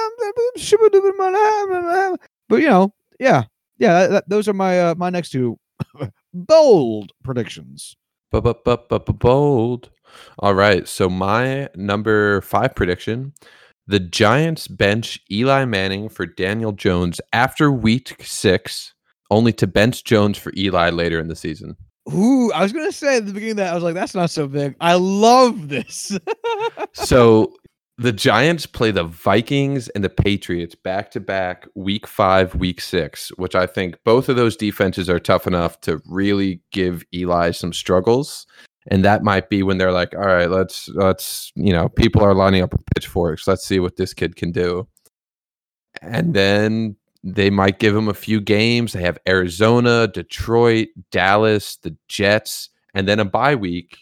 um, but you know, yeah, yeah. Those are my uh, my next two bold predictions.
Bold. All right. So my number five prediction: the Giants bench Eli Manning for Daniel Jones after week six, only to bench Jones for Eli later in the season.
Ooh, I was gonna say at the beginning of that I was like, that's not so big. I love this.
So the Giants play the Vikings and the Patriots back to back week five, week six, which I think both of those defenses are tough enough to really give Eli some struggles. And that might be when they're like, all right, let's let's you know, people are lining up with pitchforks. Let's see what this kid can do. And then they might give him a few games. They have Arizona, Detroit, Dallas, the Jets, and then a bye week.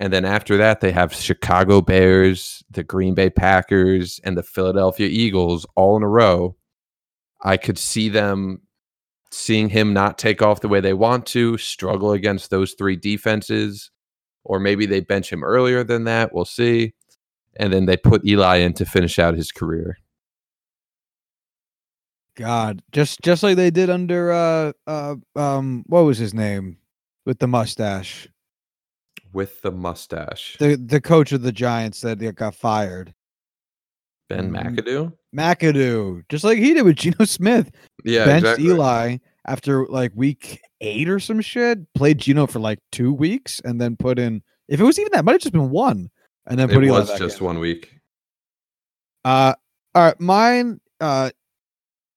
And then after that, they have Chicago Bears, the Green Bay Packers, and the Philadelphia Eagles all in a row. I could see them seeing him not take off the way they want to, struggle against those three defenses, or maybe they bench him earlier than that. We'll see. And then they put Eli in to finish out his career.
God, just just like they did under uh uh um what was his name with the mustache,
With the mustache.
the the coach of the Giants that got fired,
Ben
Mm,
McAdoo?
McAdoo, just like he did with Geno Smith.
Yeah,
benched
exactly.
Eli after like week eight or some shit. Played Geno for like two weeks and then put in. If it was even that, might have just been one, and then put
It
Eli
was just
in.
one week.
Uh, all right, mine uh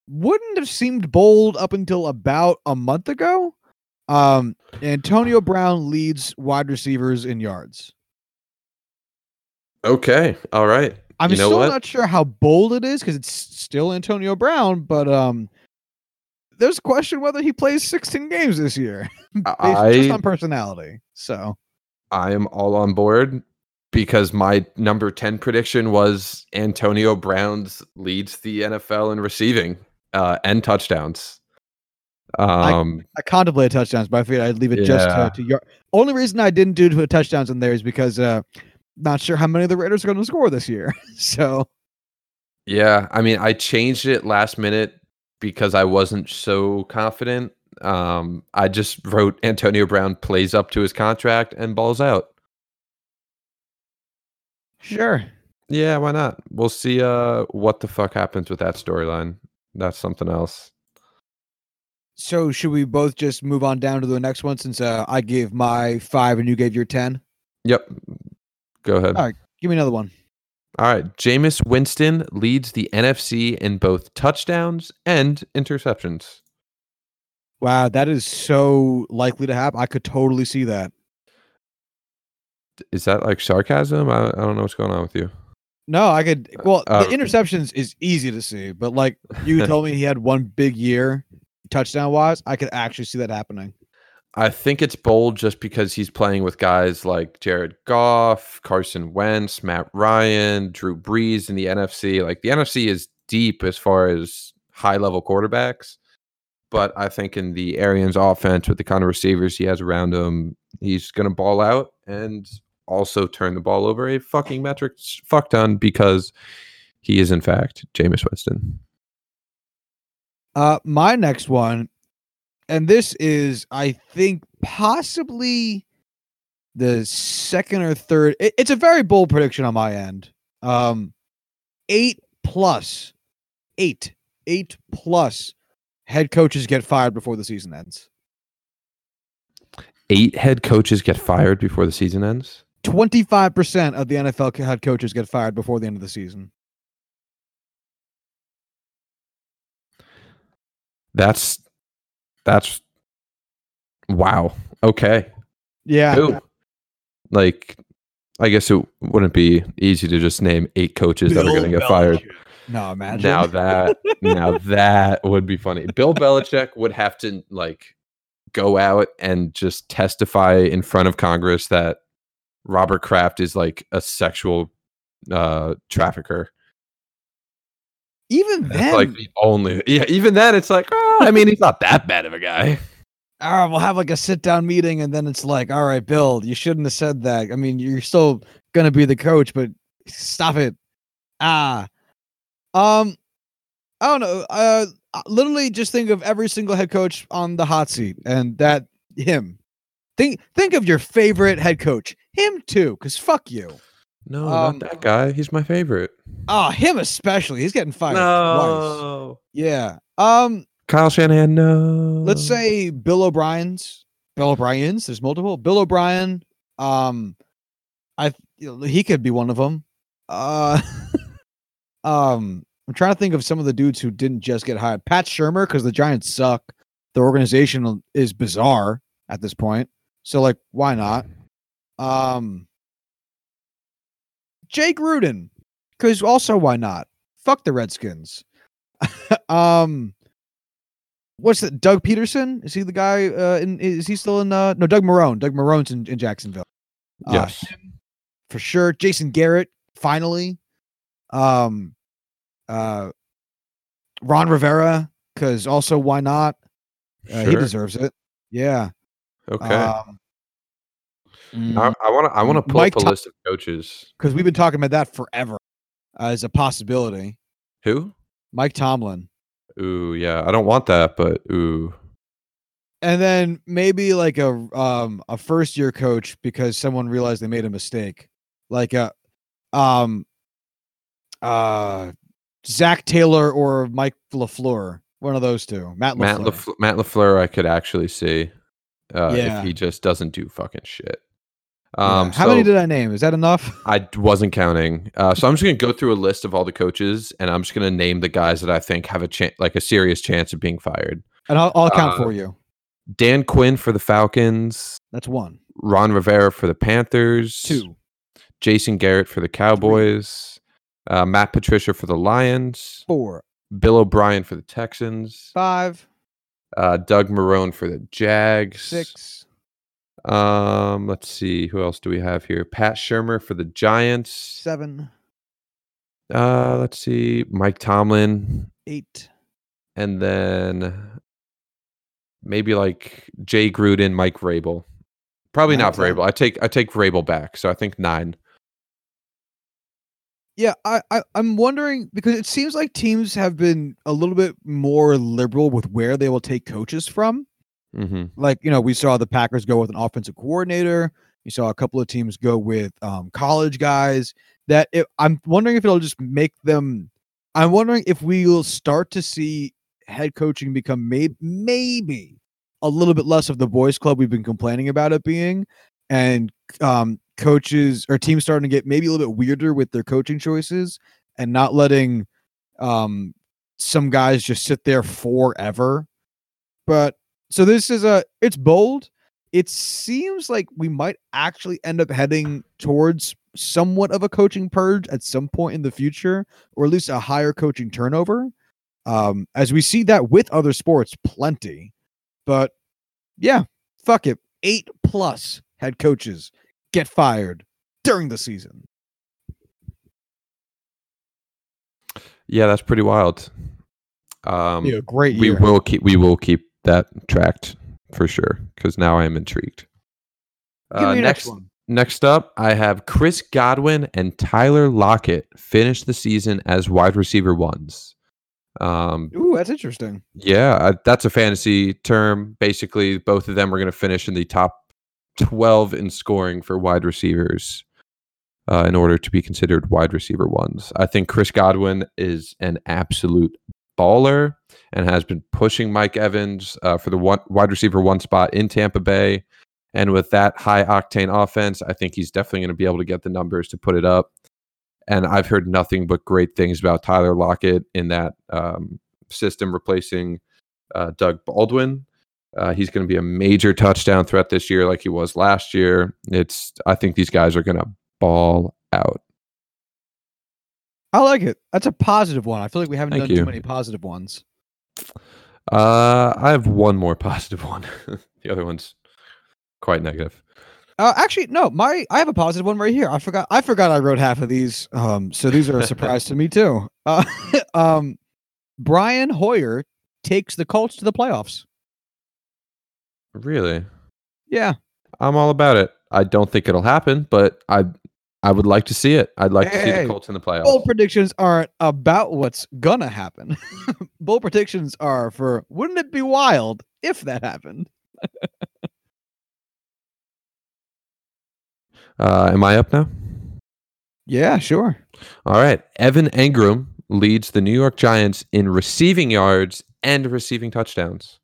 wouldn't have seemed bold up until about a month ago. Um, Antonio Brown leads wide receivers in yards.
Okay. All right.
I'm
You know
still
what?
not sure how bold it is because it's still Antonio Brown, but um, there's a question whether he plays 16 games this year based just on personality. So
I am all on board because my number 10 prediction was Antonio Brown's leads the NFL in receiving uh, and touchdowns. Um,
I contemplate touchdowns, but I figured I'd leave it
Yeah.
just to, to yard. Only reason I didn't do the touchdowns in there is because uh, not sure how many of the Raiders are going to score this year. so
yeah, I mean, I changed it last minute because I wasn't so confident. Um, I just wrote Antonio Brown plays up to his contract and balls out.
sure.
Yeah, why not? We'll see uh what the fuck happens with that storyline. That's something else.
So should we both just move on down to the next one since uh, I gave my five and you gave your ten?
Yep. Go ahead.
All right. Give me another one.
All right. Jameis Winston leads the NFC in both touchdowns and interceptions.
Wow, that is so likely to happen. I could totally see that.
Is that like sarcasm? I, I don't know what's going on with you.
No, I could. Well,
uh,
the interceptions is easy to see, but like you told me he had one big year touchdown wise, I could actually see that happening.
I think it's bold just because he's playing with guys like Jared Goff, Carson Wentz, Matt Ryan, Drew Brees in the NFC. Like the NFC is deep as far as high level quarterbacks. But I think in the Arians offense with the kind of receivers he has around him, he's going to ball out and also turn the ball over a fucking metric fuck ton because he is in fact Jameis Winston.
Uh, my next one, and this is, I think, possibly the second or third. It, it's a very bold prediction on my end. Um, eight plus, eight, eight plus head coaches get fired before the season ends.
Eight head coaches get fired before the season ends.
25% of the NFL head coaches get fired before the end of the season.
That's that's wow. Okay.
Yeah.
Who? Like I guess it wouldn't be easy to just name eight coaches that are going to get fired.
No, imagine.
Now that now that would be funny. Bill Belichick would have to like go out and just testify in front of Congress that Robert Kraft is like a sexual uh trafficker.
Even
That's
then,
like the only yeah, even then it's like, oh, I mean he's not that bad of a guy.
all right, we'll have like a sit down meeting, and then it's like, all right, Bill, you shouldn't have said that. I mean, you're still gonna be the coach, but stop it. Ah, um, I don't know. Uh, literally, just think of every single head coach on the hot seat, and that him. Think think of your favorite head coach, him too, because fuck you.
No,
Um,
not that guy. He's my favorite.
Oh, him especially. He's getting fired twice.
No.
Yeah. Um,
Kyle Shanahan, no.
let's say Bill O'Brien's Bill O'Brien's. There's multiple. Bill O'Brien. Um, I he could be one of them. Uh, um, I'm trying to think of some of the dudes who didn't just get hired. Pat Shurmur, because the Giants suck. The organization is bizarre at this point. So like, why not? Um, Jay Gruden, because also why not? Fuck the Redskins. um, what's that? Doug Pederson? Is he the guy? Uh, in, is he still in? Uh, no, Doug Marrone. Doug Marrone's in, in Jacksonville. Uh,
Yes.
for sure. Jason Garrett finally. Um, uh, Ron Rivera because also why not? Uh, He deserves it. Yeah.
Okay.
Um, mm,
I want to. I want to pull
Mike
up a
Tom-
list of coaches.
because we've been talking about that forever uh, as a possibility.
Who?
Mike Tomlin,
Ooh, yeah. I don't want that, but ooh.
and then maybe like a um a first year coach because someone realized they made a mistake, like a um uh Zac Taylor or Mike Lafleur, one of those two. Matt
Matt
Lafleur.
Lafleur, Matt Lafleur, I could actually see uh,
Yeah.
if he just doesn't do fucking shit. Um,
How many did I name? Is that enough?
I wasn't counting. Uh, so I'm just gonna go through a list of all the coaches, and I'm just gonna name the guys that I think have a chance, like a serious chance of being fired.
And I'll, I'll count
Uh,
for you.
Dan Quinn for the Falcons,
That's one,
Ron Rivera for the Panthers,
two,
Jason Garrett for the Cowboys, uh, Matt Patricia for the Lions,
four,
Bill O'Brien for the Texans,
five,
uh, Doug Marrone for the Jags,
six,
Um, let's see, who else do we have here? Pat Shurmur for the Giants.
seven,
Uh, let's see, Mike Tomlin,
eight,
and then maybe like Jay Gruden, Mike Vrabel. Probably
Nine,
not
ten.
Vrabel. I take I take Vrabel back, so I think nine.
Yeah, I, I I'm wondering because it seems like teams have been a little bit more liberal with where they will take coaches from.
Mm-hmm.
Like you know, we saw the Packers go with an offensive coordinator. You saw a couple of teams go with um, college guys. That I'm wondering if it'll just make them. I'm wondering if we will start to see head coaching become maybe maybe a little bit less of the boys' club we've been complaining about it being, and um, coaches or teams starting to get maybe a little bit weirder with their coaching choices and not letting um, some guys just sit there forever. But so this is a it's bold. It seems like we might actually end up heading towards somewhat of a coaching purge at some point in the future, or at least a higher coaching turnover. Um, as we see that with other sports, plenty. But yeah, fuck it. Eight plus head coaches get fired during the season.
Yeah, that's pretty wild. Um,
Be a great
we will keep we will keep that tracked for sure because now I am intrigued. Uh, next,
next one.
next up, I have Chris Godwin and Tyler Lockett finish the season as wide receiver ones. Um,
Ooh, that's interesting.
yeah, I, that's a fantasy term. Basically, both of them are going to finish in the top 12 in scoring for wide receivers uh, in order to be considered wide receiver ones. I think Chris Godwin is an absolute baller and has been pushing Mike Evans uh, for the one, wide receiver one spot in Tampa Bay. And with that high octane offense, I think he's definitely going to be able to get the numbers to put it up. And I've heard nothing but great things about Tyler Lockett in that um, system, replacing uh, Doug Baldwin. Uh, he's going to be a major touchdown threat this year, like he was last year. It's I think these guys are going to ball out.
I like it. That's a positive one. I feel like we haven't
Thank
done
you.
too many positive ones.
Uh, I have one more positive one. the other one's quite negative.
Uh, actually, no. My I have a positive one right here. I forgot. I forgot I wrote half of these. Um, so these are a surprise to me too. Uh, um, Brian Hoyer takes the Colts to the playoffs.
Really,
Yeah,
I'm all about it. I don't think it'll happen, but I I would like to see it. I'd like to see the Colts in the playoffs.
bold predictions aren't about what's gonna happen. bold predictions are for wouldn't it be wild if that happened?
Uh, am I up now?
Yeah, sure.
All right. Evan Engram leads the New York Giants in receiving yards and receiving touchdowns.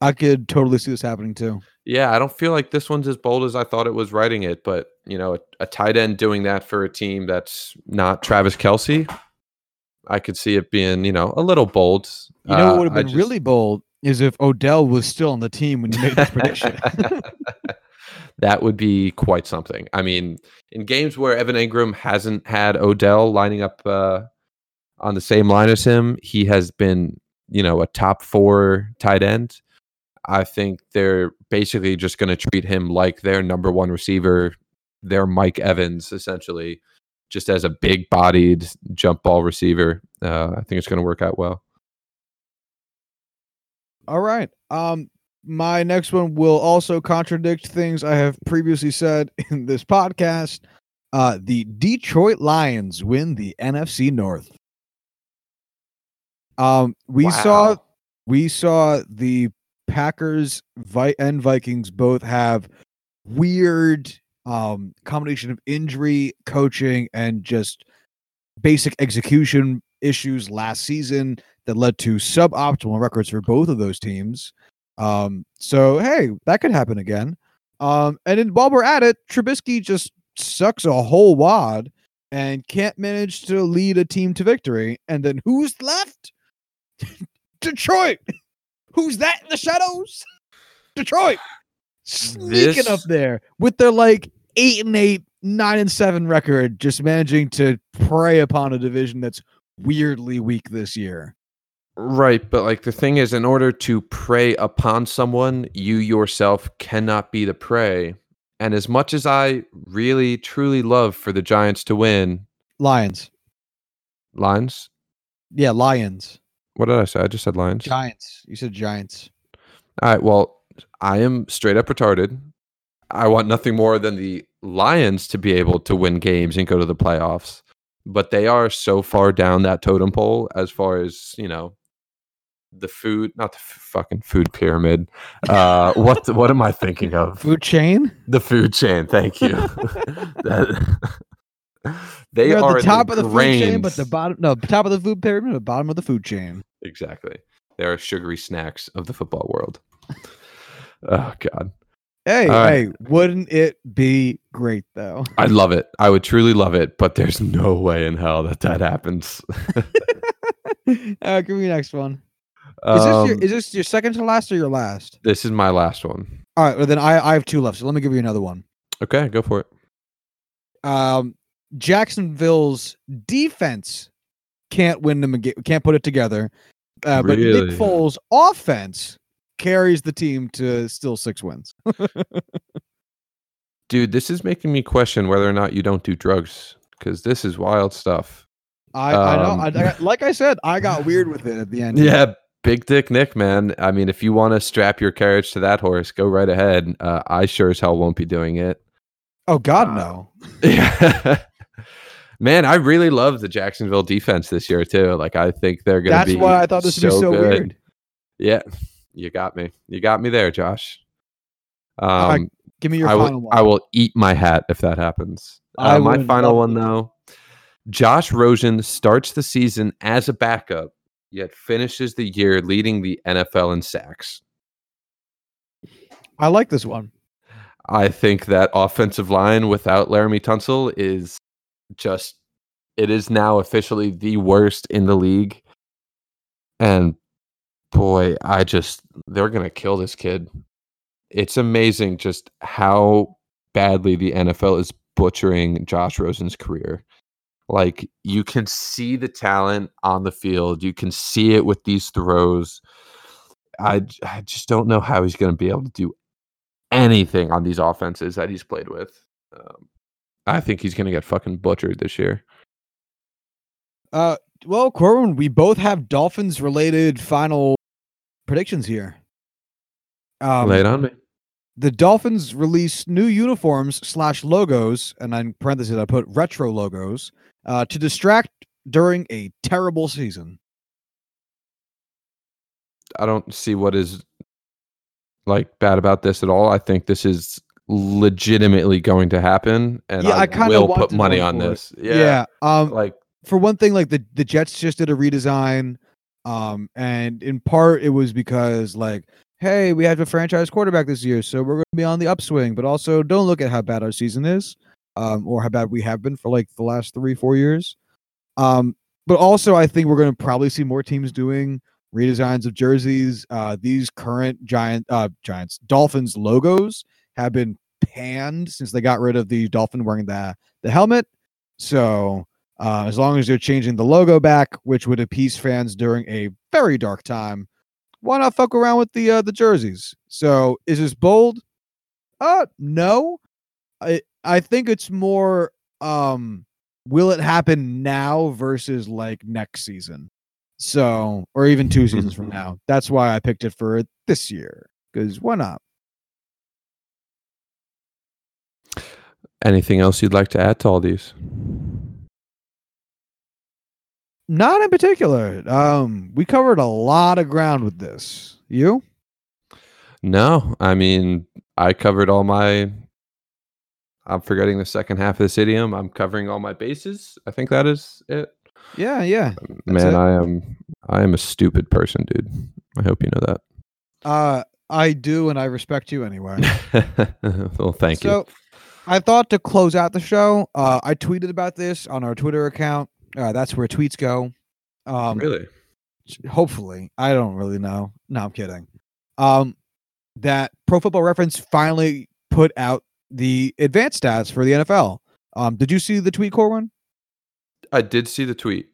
I could totally see this happening too.
Yeah, I don't feel like this one's as bold as I thought it was writing it, but you know, a, a tight end doing that for a team that's not Travis Kelce, I could see it being, you know, a little bold.
You know
Uh,
what would have been
just-
really bold is if Odell was still on the team when you made this prediction.
that would be quite something. I mean, in games where Evan Engram hasn't had Odell lining up uh, on the same line as him, he has been you know, a top four tight end. I think they're basically just going to treat him like their number one receiver, their Mike Evans, essentially, just as a big bodied jump ball receiver. Uh, I think it's going to work out well.
All right. Um, my next one will also contradict things I have previously said in this podcast. Uh, the Detroit Lions win the NFC North. Um, we
Wow.
saw we saw the Packers Vi- and Vikings both have weird um combination of injury, coaching, and just basic execution issues last season that led to suboptimal records for both of those teams. Um, so hey, that could happen again. Um, and then while we're at it, Trubisky just sucks a whole wad and can't manage to lead a team to victory. And then who's left? Detroit. Who's that in the shadows? Detroit. Sneaking
This-
up there with their like eight and eight, nine and seven record, just managing to prey upon a division that's weirdly weak this year.
Right, but like the thing is, in order to prey upon someone, you yourself cannot be the prey. And as much as I really truly love for the Giants to win,
Lions.
Lions.
Yeah, Lions.
What did I say? I just said Lions.
Giants. You said Giants.
All right. Well, I am straight up retarded. I want nothing more than the Lions to be able to win games and go to the playoffs. But they are so far down that totem pole as far as, you know, the food, not the f- fucking food pyramid. Uh, what what am I thinking of?
Food chain.
The food chain. Thank you. That- they
You're
are
at the top of the food chain, but the bottom no top of the food pyramid, but bottom of the food chain.
exactly. They are sugary snacks of the football world. Oh God.
Hey,
right.
hey, wouldn't it be great though?
I love it. I would truly love it, but there's no way in hell that that happens.
uh, give me the next one. Is this your
Um,
is this your second to last or your last?
this is my last one.
All right, well then I I have two left. So let me give you another one.
Okay, go for it.
Um, Jacksonville's defense can't win them again, can't put it together. Uh, but
Really?
Nick Foles' offense carries the team to still six wins.
Dude, this is making me question whether or not you don't do drugs because this is wild stuff.
I, I know.
Um,
I, I like I said, I got weird with it at the end.
Yeah, big dick Nick, man. I mean, if you want to strap your carriage to that horse, go right ahead. Uh, I sure as hell won't be doing it.
Oh God,
Uh,
no.
Yeah. Man, I really love the Jacksonville defense this year too. Like I think they're gonna be.
That's
be
why I thought this would be so
good.
weird.
Yeah, you got me. You got me there, Josh. Um,
right, Give me your
I
final
will.
one.
I will eat my hat if that happens. Uh, my final one though. Josh Rosen starts the season as a backup, yet finishes the year leading the NFL in sacks.
I like this one.
I think that offensive line without Laremy Tunsil is just it is now officially the worst in the league. And boy, I just they're going to kill this kid. It's amazing just how badly the NFL is butchering Josh Rosen's career. Like you can see the talent on the field, you can see it with these throws. I, I just don't know how he's going to be able to do anything on these offenses that he's played with. Um, I think he's going to get fucking butchered this year.
Uh, well, Corbin, we both have Dolphins related final predictions here. Um,
Lay it on me.
the Dolphins release new uniforms slash logos, and in parentheses I put retro logos, uh, to distract during a terrible season.
I don't see what is like bad about this at all. I think this is legitimately going to happen, and
Yeah,
I,
I
will put money on
it.
this. Yeah,
Um,
like
for one thing, like the the Jets just did a redesign, um, and in part it was because like, hey, we have a franchise quarterback this year, so we're going to be on the upswing. But also, don't look at how bad our season is, um, or how bad we have been for like the last three four years. Um, but also, I think we're going to probably see more teams doing redesigns of jerseys. Uh, these current giant uh Giants Dolphins logos have been panned since they got rid of the dolphin wearing the the helmet. So Uh, as long as they're changing the logo back, which would appease fans during a very dark time, why not fuck around with the uh, the jerseys? So is this bold? Uh no. I I think it's more um will it happen now versus like next season. So or even two seasons from now. That's why I picked it for this year. Because why not?
Anything else you'd like to add to all these?
Not in particular. Um, we covered a lot of ground with this. You?
No, I mean, I covered all my. I'm forgetting the second half of this idiom. I'm covering all my bases. I think that is it.
Yeah, yeah.
Man,
it.
I am. I am a stupid person, dude. I hope you know that.
Uh, I do, and I respect you anyway.
well, thank
so,
you.
I thought to close out the show, uh, I tweeted about this on our Twitter account. Uh, that's where tweets go. Um,
really?
Hopefully, I don't really know. No, I'm kidding. Um, that Pro Football Reference finally put out the advanced stats for the NFL. Um, did you see the tweet, Corbin?
I did see the tweet.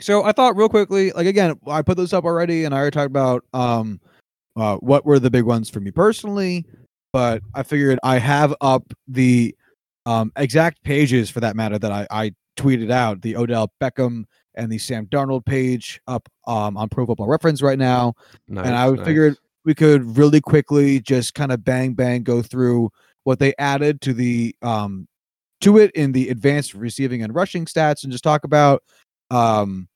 So I thought real quickly, like again, I put this up already, and I already talked about um, uh, what were the big ones for me personally. But I figured I have up the um, exact pages for that matter that I, I tweeted out the Odell Beckham and the Sam Darnold page up um, on Pro Football Reference right now.
Nice,
and I
nice.
figured we could really quickly just kind of bang bang go through what they added to the um, to it in the advanced receiving and rushing stats and just talk about um,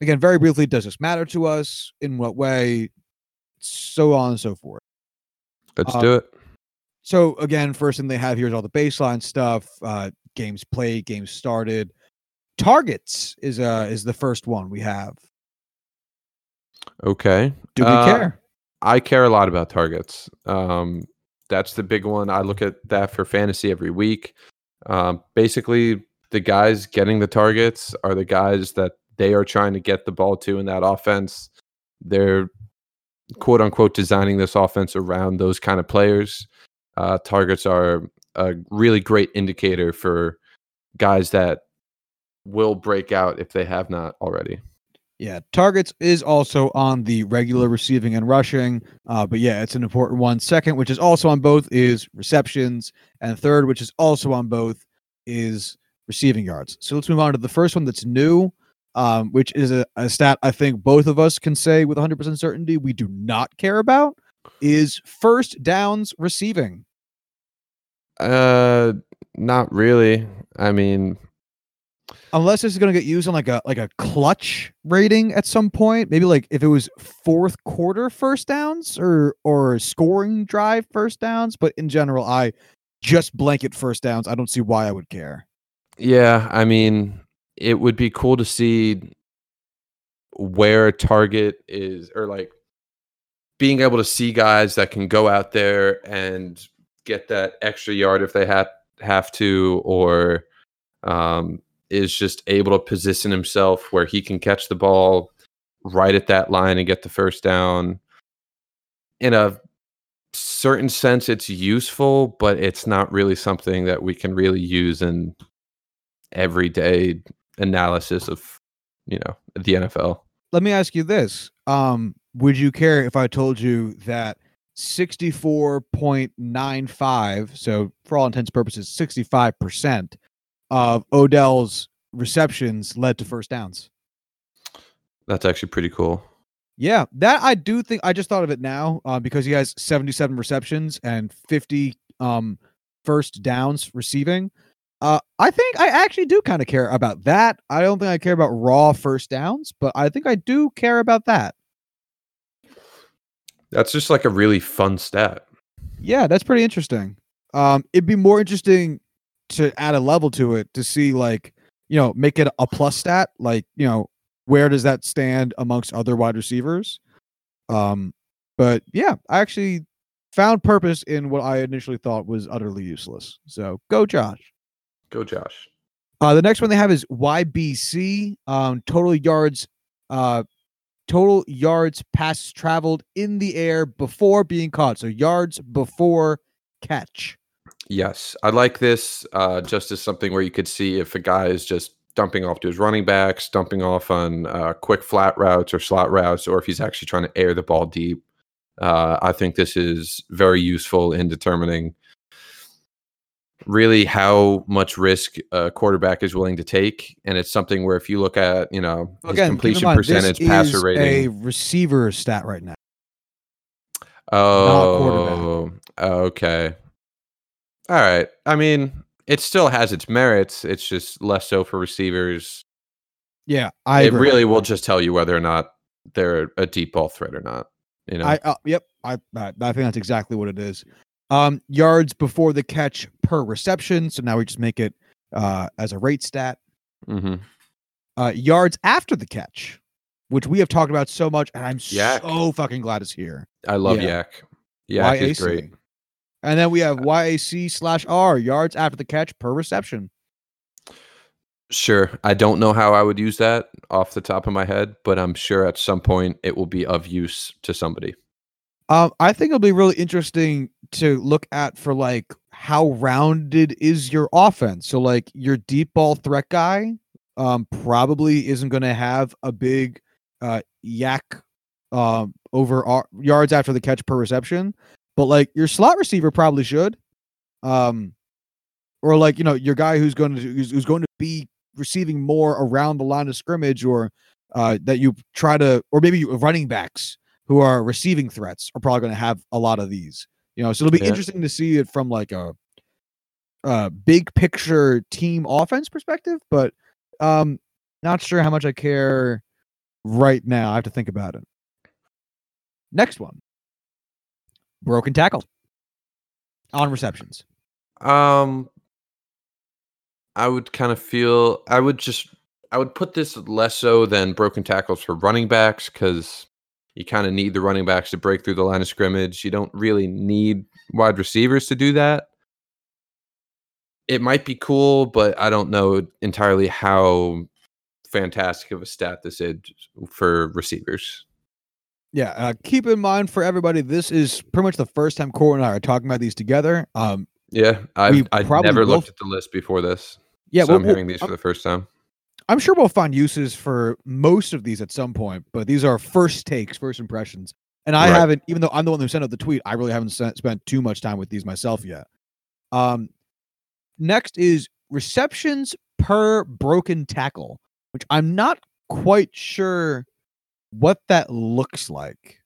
again very briefly does this matter to us in what way so on and so forth
Let's
uh,
do it.
So again first thing they have here is all the baseline stuff uh, games played games started targets is uh is the first one we have
Okay.
do we
Uh,
care
I care a lot about targets. Um, that's the big one. I look at that for fantasy every week. Um, basically, the guys getting the targets are the guys that they are trying to get the ball to in that offense. They're quote unquote designing this offense around those kind of players. Uh, targets are a really great indicator for guys that will break out if they have not already.
Yeah, targets is also on the regular receiving and rushing. Uh, but yeah, it's an important one. Second, which is also on both, is receptions. And third, which is also on both, is receiving yards. So let's move on to the first one that's new, um, which is a, a stat I think both of us can say with 100% certainty we do not care about, is first downs receiving.
Uh, not really. I mean,
unless this is going to get used on like a like a clutch rating at some point maybe like if it was fourth quarter first downs or or scoring drive first downs but in general i just blanket first downs i don't see why i would care
Yeah, I mean, it would be cool to see where a target is, or like being able to see guys that can go out there and get that extra yard if they have have to, or um, is just able to position himself where he can catch the ball right at that line and get the first down. In a certain sense, it's useful, but it's not really something that we can really use in everyday analysis of you know the NFL.
let me ask you this um would you care if i told you that 64.95 so for all intents and purposes 65% of odell's receptions led to first downs
That's actually pretty cool.
Yeah, that I do think I just thought of it now uh, because he has 77 receptions and 50 um first downs receiving. Uh, I think I actually do kind of care about that. I don't think I care about raw first downs, but I think I do care about that.
That's just like a really fun stat.
Yeah, that's pretty interesting. Um, it'd be more interesting to add a level to it to see like you know make it a plus stat. Like you know where does that stand amongst other wide receivers? Um, but yeah, I actually found purpose in what I initially thought was utterly useless. So go, Josh.
Go, Josh.
Uh, the next one they have is YBC, um, total yards, uh, total yards passes traveled in the air before being caught. So yards before catch.
Yes, I like this uh, just as something where you could see if a guy is just dumping off to his running backs, dumping off on uh, quick flat routes or slot routes, or if he's actually trying to air the ball deep. Uh, I think this is very useful in determining really how much risk a quarterback is willing to take. And it's something where if you look at, you know,
Again,
completion
mind,
percentage, passer rating.
a receiver stat right now.
Oh, okay. All right. I mean, it still has its merits. It's just less so for receivers.
Yeah, I
it
agree.
really will just tell you whether or not they're a deep ball threat or not. You know,
I uh, yep. I I I think that's exactly what it is. Um, yards before the catch per reception. So now we just make it uh as a rate stat.
hmm
Uh, yards after the catch, which we have talked about so much, and I'm
YAC.
so fucking glad it's here.
I love
Yeah.
YAC. YAC is great.
And then we have YAC slash R yards after the catch per reception.
Sure. I don't know how I would use that off the top of my head, but I'm sure at some point it will be of use to somebody.
Um, I think it'll be really interesting to look at for like how rounded is your offense. So like your deep ball threat guy, um, probably isn't going to have a big uh YAC um over ar- yards after the catch per reception, but like your slot receiver probably should. Um, or like you know your guy who's going to who's, who's going to be receiving more around the line of scrimmage, or uh that you try to, or maybe running backs who are receiving threats are probably going to have a lot of these. You know, so it'll be
Yeah.
interesting to see it from like a, a big picture team offense perspective, but um, not sure how much I care right now. I have to think about it. Next one, broken tackle on receptions.
Um, I would kind of feel I would just I would put this less so than broken tackles for running backs because you kind of need the running backs to break through the line of scrimmage. You don't really need wide receivers to do that. It might be cool, but I don't know entirely how fantastic of a stat this is for receivers.
Yeah, uh, keep in mind for everybody, this is pretty much the first time Corey and I are talking about these together. Um,
Yeah, I've, I
probably
never
will
looked at the list before this.
yeah,
so
we'll-
I'm hearing these for
I'm-
the first time.
I'm sure we'll find uses for most of these at some point, but these are first takes, first impressions. And I
Right.
haven't, even though I'm the one who sent out the tweet, I really haven't sent, spent too much time with these myself yet. Um, next is receptions per broken tackle, which I'm not quite sure what that looks like.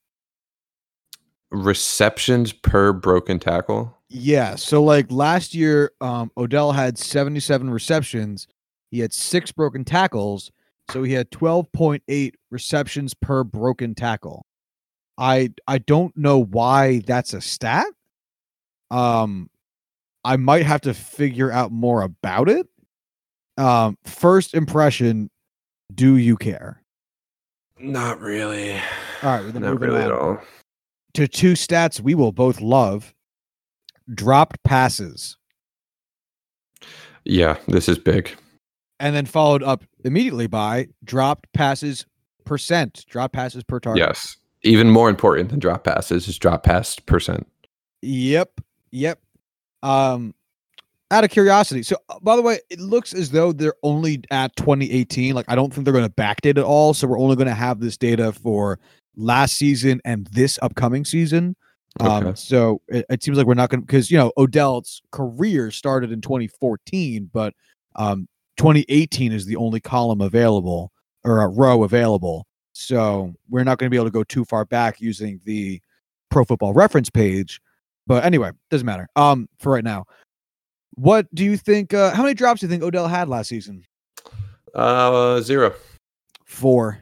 Receptions per broken tackle.
Yeah. So like last year, um, Odell had 77 receptions. He had six broken tackles. So he had 12.8 receptions per broken tackle. I I don't know why that's a stat. Um I might have to figure out more about it. Um first impression, do you care?
Not really.
All right, then
Not really at all.
To two stats we will both love. Dropped passes.
Yeah, this is big.
And then followed up immediately by dropped passes percent, drop passes per target.
Yes. Even more important than drop passes is drop pass percent.
Yep. Yep. Um, out of curiosity, so uh, by the way, it looks as though they're only at 2018. Like, I don't think they're going to backdate it all. So we're only going to have this data for last season and this upcoming season. Um,
Okay.
so it, it seems like we're not going to because you know Odell's career started in 2014, but um, 2018 is the only column available or a row available. So we're not going to be able to go too far back using the Pro Football Reference page. But anyway, doesn't matter. Um, for right now, what do you think? Uh, how many drops do you think Odell had last season?
Uh, zero.
Four.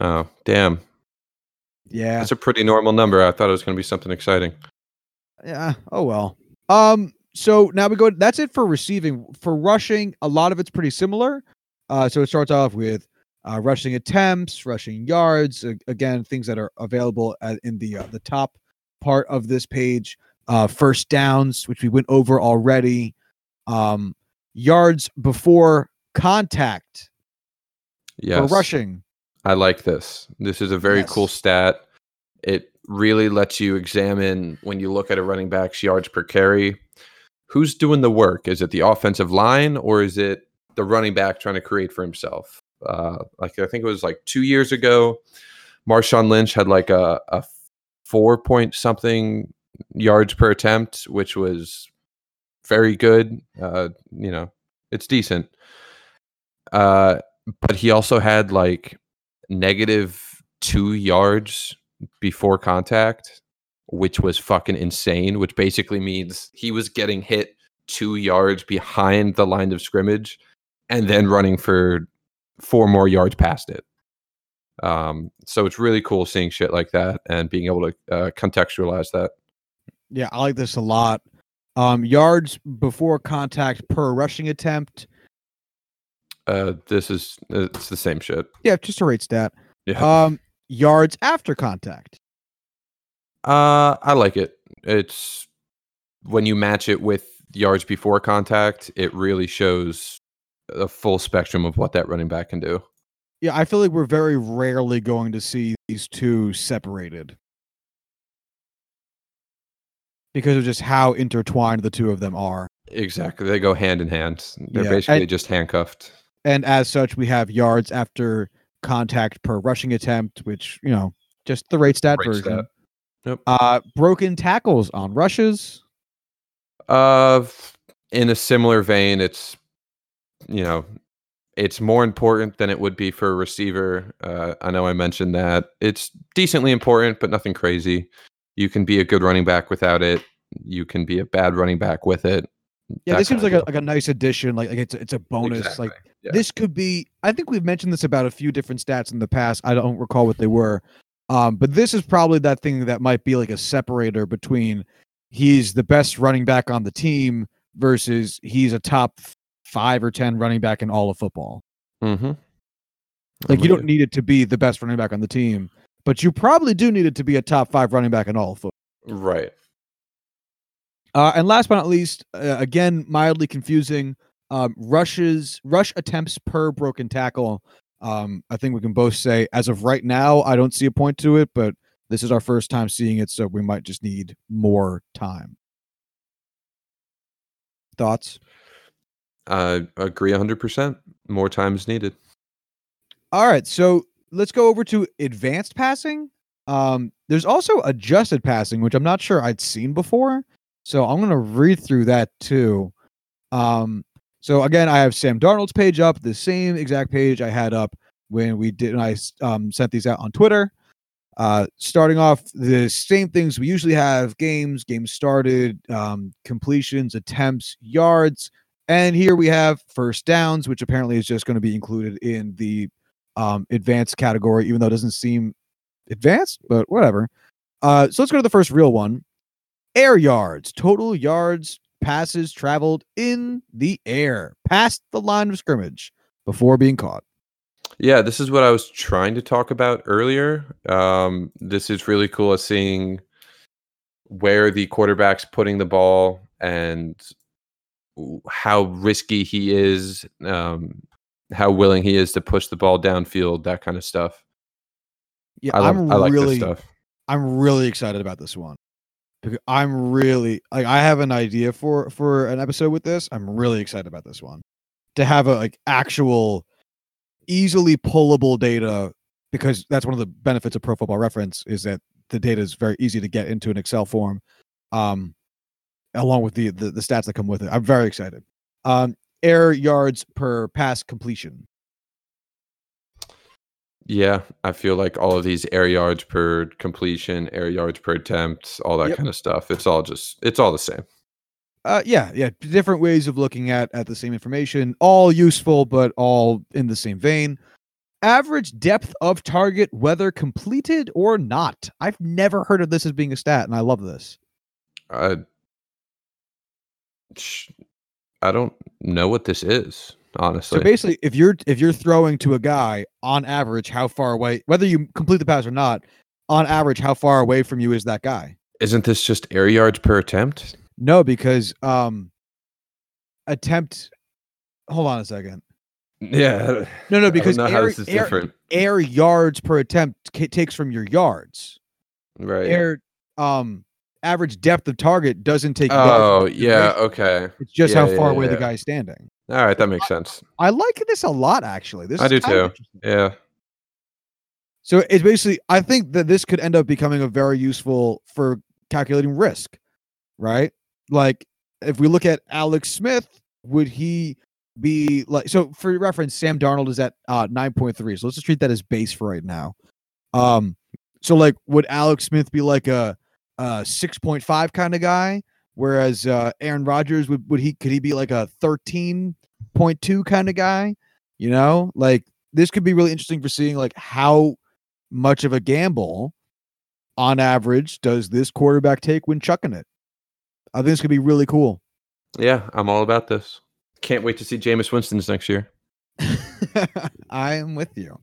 Oh, damn.
Yeah.
That's a pretty normal number. I thought it was going to be something exciting.
Yeah. Oh well. Um. So now we go. That's it for receiving. For rushing, a lot of it's pretty similar. Uh. So it starts off with uh, rushing attempts, rushing yards. a- again, things that are available at, in the uh, the top part of this page. Uh, first downs, which we went over already. Um, yards before contact
Yes.
for rushing.
I like this. This is a very cool stat. It really lets you examine when you look at a running back's yards per carry. Who's doing the work? Is it the offensive line or is it the running back trying to create for himself. Uh, like I think it was like two years ago, Marshawn Lynch had like a, a four point something yards per attempt, which was very good. Uh, you know, it's decent. Uh, but he also had like negative two yards before contact, which was fucking insane, which basically means he was getting hit two yards behind the line of scrimmage and then running for four more yards past it. Um, so it's really cool seeing shit like that and being able to uh, contextualize that.
Yeah, I like this a lot. Um, yards before contact per rushing attempt.
Uh, this is it's the same shit.
Yeah, just a rate stat.
Yeah.
Um, yards after contact.
Uh, I like it. It's when you match it with yards before contact, it really shows a full spectrum of what that running back can do.
Yeah, I feel like we're very rarely going to see these two separated because of just how intertwined the two of them are.
Exactly. They go hand in hand. They're
Yeah,
basically
and-
just handcuffed.
And as such, we have yards after contact per rushing attempt, which, you know, just the rate stat
Rate
version.
stat. Yep.
Uh, broken tackles on rushes.
Uh, in a similar vein, it's you know, it's more important than it would be for a receiver. Uh, I know I mentioned that it's decently important, but nothing crazy. You can be a good running back without it. You can be a bad running back with it.
Yeah,
that
this seems like a like a nice addition. Like, like it's a, it's a bonus.
Exactly.
Like
Yeah.
this could be. I think we've mentioned this about a few different stats in the past. I don't recall what they were. Um, but this is probably that thing that might be like a separator between he's the best running back on the team versus he's a top five or ten running back in all of football.
Mm-hmm.
Like you don't need it to be the best running back on the team, but you probably do need it to be a top five running back in all of football.
right.
Uh, and last but not least, uh, again, mildly confusing. Um, rushes, rush attempts per broken tackle. Um, I think we can both say, as of right now, I don't see a point to it, but this is our first time seeing it, so we might just need more time. Thoughts?
I agree 100%. More time is needed.
All right, so let's go over to advanced passing. Um, there's also adjusted passing, which I'm not sure I'd seen before. So I'm gonna read through that too. Um, so again, I have Sam Darnold's page up, the same exact page I had up when we did when I um, sent these out on Twitter. Uh, starting off the same things we usually have: games, games started, um, completions, attempts, yards, and here we have first downs, which apparently is just going to be included in the um, advanced category, even though it doesn't seem advanced, but whatever. Uh, so let's go to the first real one air yards, total yards, passes traveled in the air, past the line of scrimmage before being caught.
Yeah, this is what I was trying to talk about earlier. Um, this is really cool at seeing where the quarterback's putting the ball and how risky he is, um, how willing he is to push the ball downfield, that kind of stuff.
Yeah,
I,
I'm
I like
really,
this stuff.
I'm really excited about this one. I'm really like I have an idea for for an episode with this. I'm really excited about this one. To have a like actual easily pullable data because that's one of the benefits of Pro Football Reference is that the data is very easy to get into an Excel form. Um along with the the, the stats that come with it. I'm very excited. Um air yards per pass completion.
Yeah, I feel like all of these air yards per completion, air yards per attempt, all that
Yep.
kind of stuff. It's all just, it's all the same.
Uh, yeah, yeah, different ways of looking at at the same information, all useful, but all in the same vein. Average depth of target, whether completed or not. I've never heard of this as being a stat, and I love this.
I, sh- I don't know what this is, honestly.
So basically, if you're if you're throwing to a guy on average, how far away, whether you complete the pass or not, on average, how far away from you is that guy?
Isn't this just air yards per attempt?
No, because um, attempt. Hold on a second.
Yeah.
No, no, because
don't know how
air, air, air yards per attempt ca- takes from your yards.
Right.
Air um average depth of target doesn't take.
oh, yeah. Okay.
It's just
Yeah,
how far
yeah,
away the
yeah.
guy's standing.
All right, that makes sense.
I like this a lot, actually. This
I do too. Yeah.
So it's basically, I think that this could end up becoming a very useful for calculating risk, right? Like if we look at Alex Smith, would he be like, so for reference, Sam Darnold is at uh, 9.3. So let's just treat that as base for right now. Um, so like, would Alex Smith be like a, a 6.5 kind of guy? Whereas uh, Aaron Rodgers would, would he, could he be like a 13.2 kind of guy? You know, like this could be really interesting for seeing like how much of a gamble on average does this quarterback take when chucking it? I think this could be really cool.
Yeah, I'm all about this. Can't wait to see Jameis Winston's next year.
I am with you.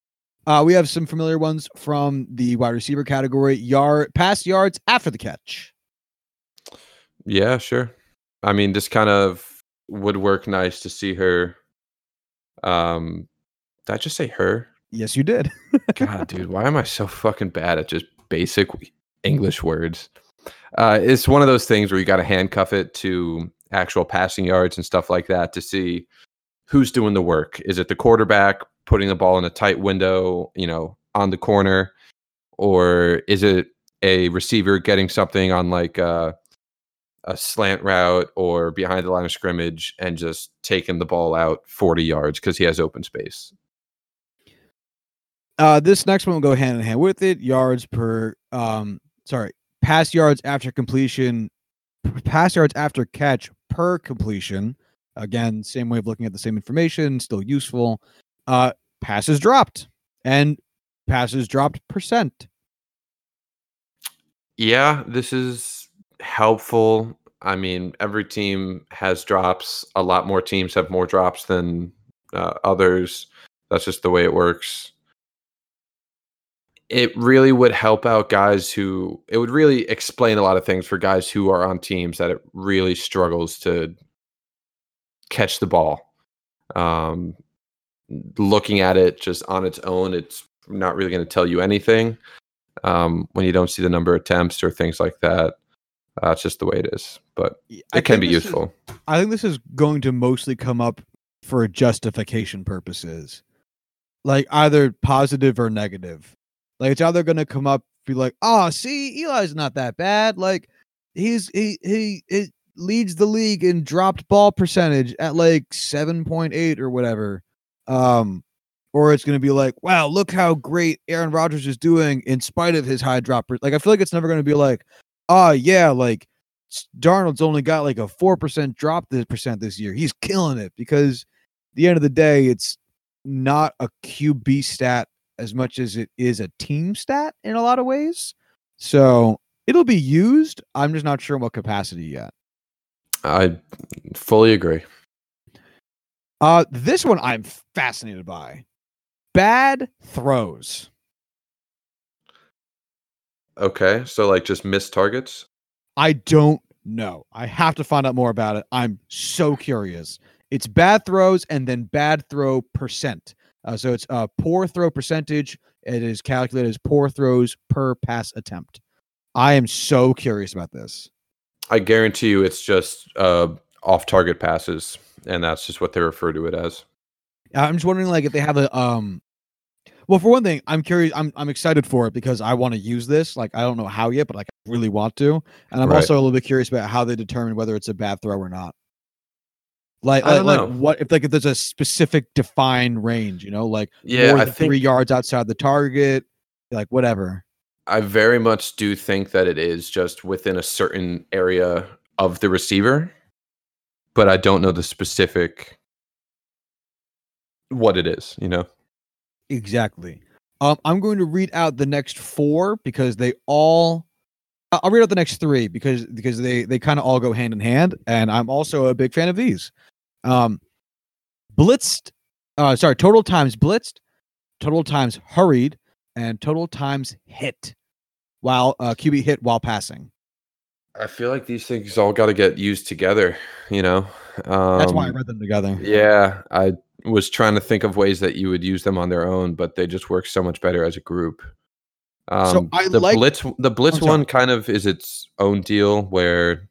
Uh, we have some familiar ones from the wide receiver category. Yard pass yards after the catch.
Yeah, sure. I mean, this kind of would work nice to see her. Um, did I just say her?
Yes, you did.
God, dude, why am I so fucking bad at just basic English words? Uh, it's one of those things where you got to handcuff it to actual passing yards and stuff like that to see who's doing the work. Is it the quarterback putting the ball in a tight window, you know, on the corner, or is it a receiver getting something on like a, a slant route or behind the line of scrimmage and just taking the ball out 40 yards because he has open space?
Uh, this next one will go hand in hand with it. Yards per, um, sorry, pass yards after completion, pass yards after catch per completion. Again, same way of looking at the same information, still useful. Uh, passes dropped and passes dropped percent.
Yeah, this is helpful. I mean, every team has drops. A lot more teams have more drops than uh, others. That's just the way it works. It really would help out guys who, it would really explain a lot of things for guys who are on teams that it really struggles to catch the ball. Um, looking at it just on its own, it's not really going to tell you anything um, when you don't see the number of attempts or things like that. Uh, it's just the way it is, but
I
it can be
this is-
useful.
I think this is going to mostly come up for justification purposes, like either positive or negative. Like it's either going to come up be like, oh, see, Eli's not that bad. Like he's he he it leads the league in dropped ball percentage at like seven point eight or whatever. Um, or it's going to be like, wow, look how great Aaron Rodgers is doing in spite of his high drop. per-" Like I feel like it's never going to be like, oh yeah, like Darnold's only got like a four percent drop this percent this year. He's killing it because at the end of the day, it's not a QB stat as much as it is a team stat in a lot of ways. So it'll be used. I'm just not sure in what capacity yet.
I fully agree.
Uh this one I'm fascinated by. Bad throws.
Okay, so like just missed targets.
I don't know. I have to find out more about it. I'm so curious. It's bad throws and then bad throw percent. Uh, so it's uh, poor throw percentage. It is calculated as poor throws per pass attempt. I am so curious about this.
I guarantee you, it's just uh, off-target passes, and that's just what they refer to it as.
I'm just wondering, like, if they have a um. Well, for one thing, I'm curious. I'm I'm excited for it because I want to use this. Like, I don't know how yet, but like, I really want to. And I'm
Right.
also a little bit curious about how they determine whether it's a bad throw or not. Like,
I
like,
don't
like what if like if there's a specific defined range, you know, like
Yeah,
more three yards outside the target, like whatever.
I very much do think that it is just within a certain area of the receiver, but I don't know the specific what it is. You know.
Exactly. Um, I'm going to read out the next four because they all. I'll read out the next three because because they they kind of all go hand in hand, and I'm also a big fan of these. Um, blitzed, uh, sorry, total times blitzed, total times hurried, and total times hit, while uh, QB hit while passing.
I feel like these things all got to get used together. You know. Um,
That's why I read them together.
Yeah, I was trying to think of ways that you would use them on their own, but they just work so much better as a group. Um,
I
the
like-
blitz, the blitz one, kind of is its own deal where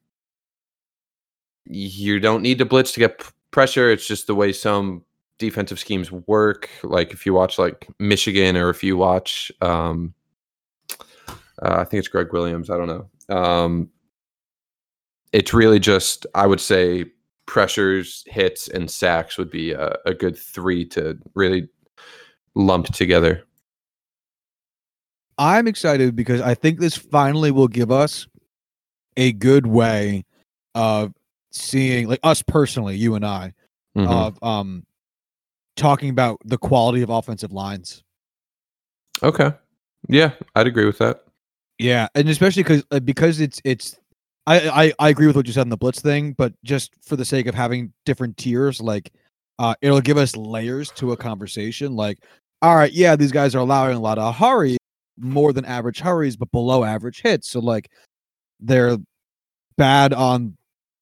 you don't need to blitz to get pressure. It's just the way some defensive schemes work. Like if you watch like Michigan or if you watch, um, uh, I think it's Gregg Williams. I don't know. Um, it's really just I would say pressures, hits, and sacks would be a, a good three to really lump together.
I'm excited because I think this finally will give us a good way of seeing, like us personally, you and I,
Mhm.
of um talking about the quality of offensive lines.
okay. Yeah, I'd agree with that.
Yeah, and especially because uh, because it's it's I, I I agree with what you said on the blitz thing, but just for the sake of having different tiers, like uh, it'll give us layers to a conversation. Like, all right, yeah, these guys are allowing a lot of hurry, more than average hurries, but below average hits. So like, they're bad on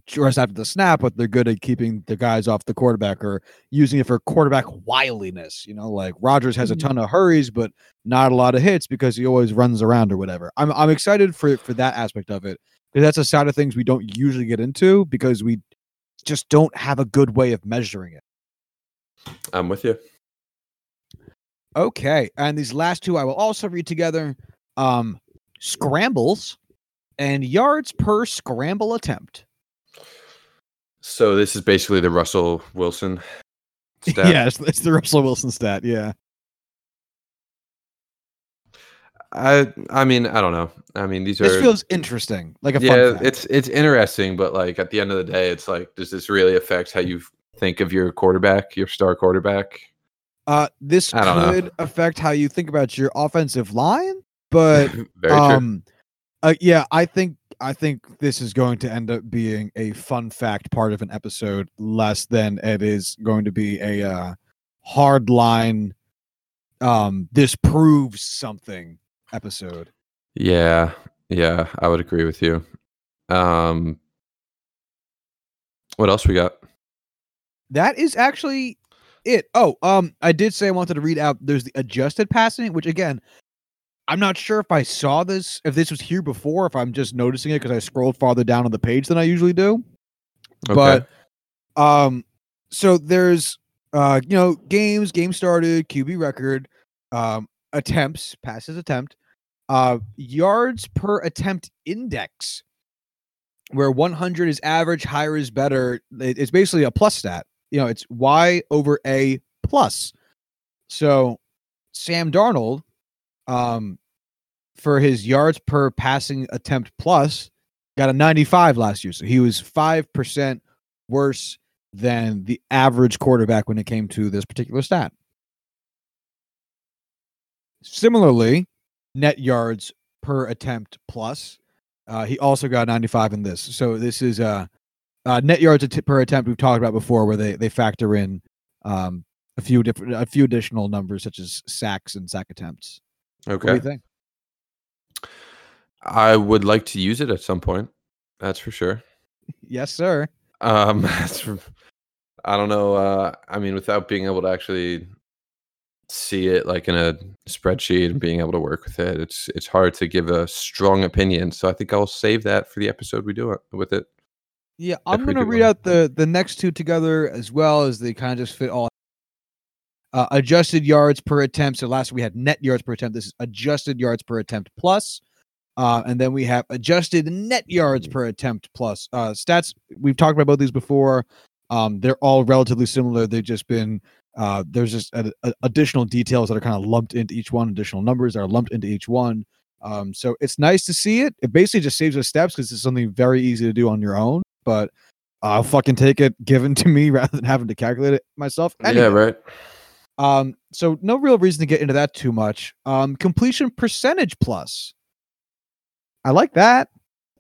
just after the snap, but they're good at keeping the guys off the quarterback or using it for quarterback wiliness. You know, like Rodgers has a
Mhm.
ton of hurries, but not a lot of hits because he always runs around or whatever. I'm I'm excited for for that aspect of it that's a side of things we don't usually get into because we just don't have a good way of measuring it.
I'm with you.
Okay, and these last two I will also read together. Um, scrambles and yards per scramble attempt.
So this is basically the Russell Wilson. Stat.
Yeah, it's, it's the Russell Wilson stat. Yeah.
I I mean I don't know. I mean these are
This
are
feels interesting, like a
yeah
fact.
it's it's interesting, but like at the end of the day, it's like does this really affect how you think of your quarterback, your star quarterback?
uh, this
I don't know.
could affect how you think about your offensive line, but um, uh, yeah, I think I think this is going to end up being a fun fact part of an episode, less than it is going to be a uh, hard line. Um, this proves something episode.
Yeah, yeah, I would agree with you. Um, what else we got?
That is actually it. Oh, um, I did say I wanted to read out. There's the adjusted passing, which again, I'm not sure if I saw this, if this was here before, if I'm just noticing it because I scrolled farther down on the page than I usually do.
Okay.
But um, so there's uh, you know, games, game started, QB record, um, attempts, passes attempt, uh, yards per attempt index, where 100 is average, higher is better. It's basically a plus stat. You know, it's Y over A plus. So Sam Darnold, um, for his yards per passing attempt plus, got a 95 last year. So he was 5% worse than the average quarterback when it came to this particular stat. Similarly, net yards per attempt plus, uh, he also got 95 in this. So this is uh, uh, net yards att- per attempt we've talked about before, where they they factor in um, a few different a few additional numbers such as sacks and sack attempts. What do you
okay.
think?
I would like to use it at some point. That's for sure.
Yes, sir.
Um, I don't know. Uh, I mean, without being able to actually see it like in a spreadsheet and being able to work with it, it's it's hard to give a strong opinion. So I think I'll save that for the episode we do it with it.
Yeah, I'm gonna read
one.
out the the next two together as well as they kind of just fit all. Uh, adjusted yards per attempt. So last we had net yards per attempt. This is adjusted yards per attempt plus, uh, and then we have adjusted net yards per attempt plus. Uh, stats we've talked about both these before. Um, they're all relatively similar. They've just been uh, there's just a, a- additional details that are kind of lumped into each one. Additional numbers that are lumped into each one. Um, so it's nice to see it. It basically just saves us steps because it's something very easy to do on your own. But I'll fucking take it given to me rather than having to calculate it myself.
Yeah, right.
Um, so no real reason to get into that too much. Um, completion percentage plus. I like that.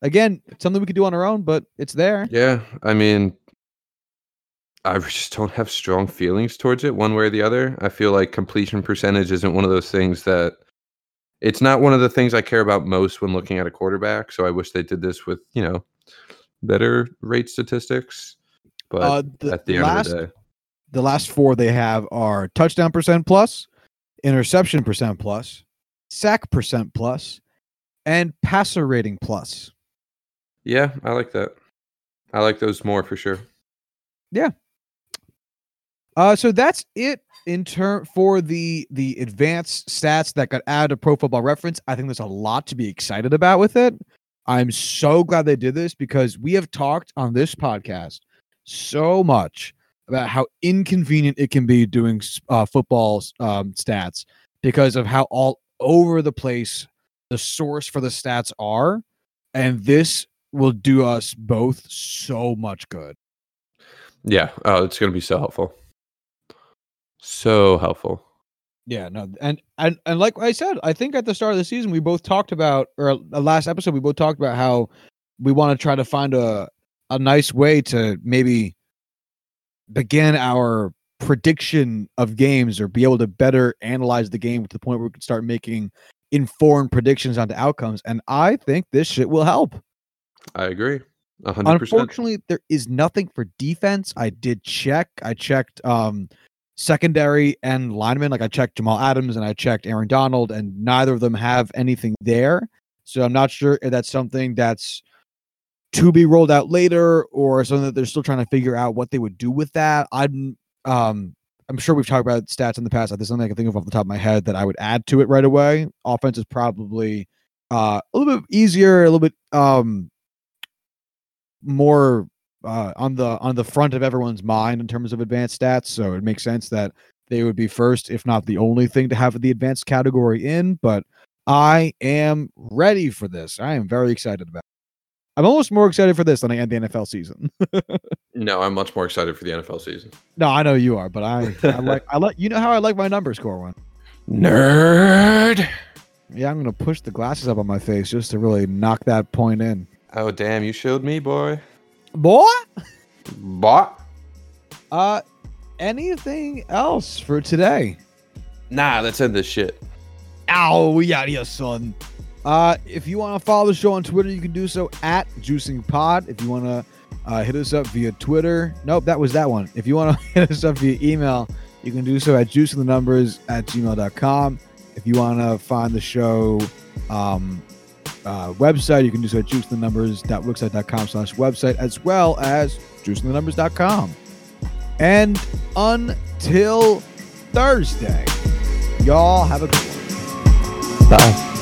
Again, something we could do on our own, but it's there.
Yeah, I mean, I just don't have strong feelings towards it one way or the other. I feel like completion percentage isn't one of those things that it's not one of the things I care about most when looking at a quarterback. So I wish they did this with, you know, better rate statistics. But
uh, the
at the end
last
of the day,
the last four they have are touchdown percent plus, interception percent plus, sack percent plus, and passer rating plus.
yeah, I like that. I like those more for sure.
Uh, so that's it in turn for the the advanced stats that got added to Pro Football Reference. I think there's a lot to be excited about with it. I'm so glad they did this because we have talked on this podcast so much about how inconvenient it can be doing uh, football um, stats because of how all over the place the source for the stats are, and this will do us both so much good.
Yeah, oh, it's going to be so helpful. So helpful.
Yeah, no, and and and like I said, I think at the start of the season we both talked about, or the last episode we both talked about how we want to try to find a a nice way to maybe begin our prediction of games or be able to better analyze the game to the point where we can start making informed predictions onto outcomes. And I think this shit will help.
I agree. 100%.
Unfortunately, there is nothing for defense. I did check. I checked um secondary and linemen. Like I checked Jamal Adams and I checked Aaron Donald, and neither of them have anything there. So I'm not sure if that's something that's to be rolled out later or something that they're still trying to figure out what they would do with that. I'm um I'm sure we've talked about stats in the past. There's something I can think of off the top of my head that I would add to it right away. Offense is probably uh, a little bit easier, a little bit um more uh, on the on the front of everyone's mind in terms of advanced stats. So it makes sense that they would be first, if not the only thing to have the advanced category in. But I am ready for this. I am very excited about. It. I'm almost more excited for this than I am the NFL season.
no, I'm much more excited for the NFL season.
No, I know you are, but I, I like I like you know how I like my number score one.
Nerd.
Yeah, I'm gonna push the glasses up on my face just to really knock that point in.
Oh damn, you showed me, boy.
Boy?
Boy.
Uh anything else for today?
Nah, let's end this shit.
Ow, we out here, son. Uh, if you want to follow the show on Twitter, you can do so at Juicing Pod. If you want to uh, hit us up via Twitter, nope, that was that one. If you want to hit us up via email, you can do so at juicingthenumbers at gmail.com. If you want to find the show um, uh, website, you can do so at juicingthenumbers.wixsite.com slash website as well as juicingthenumbers.com. And until Thursday, y'all have a good one.
Bye.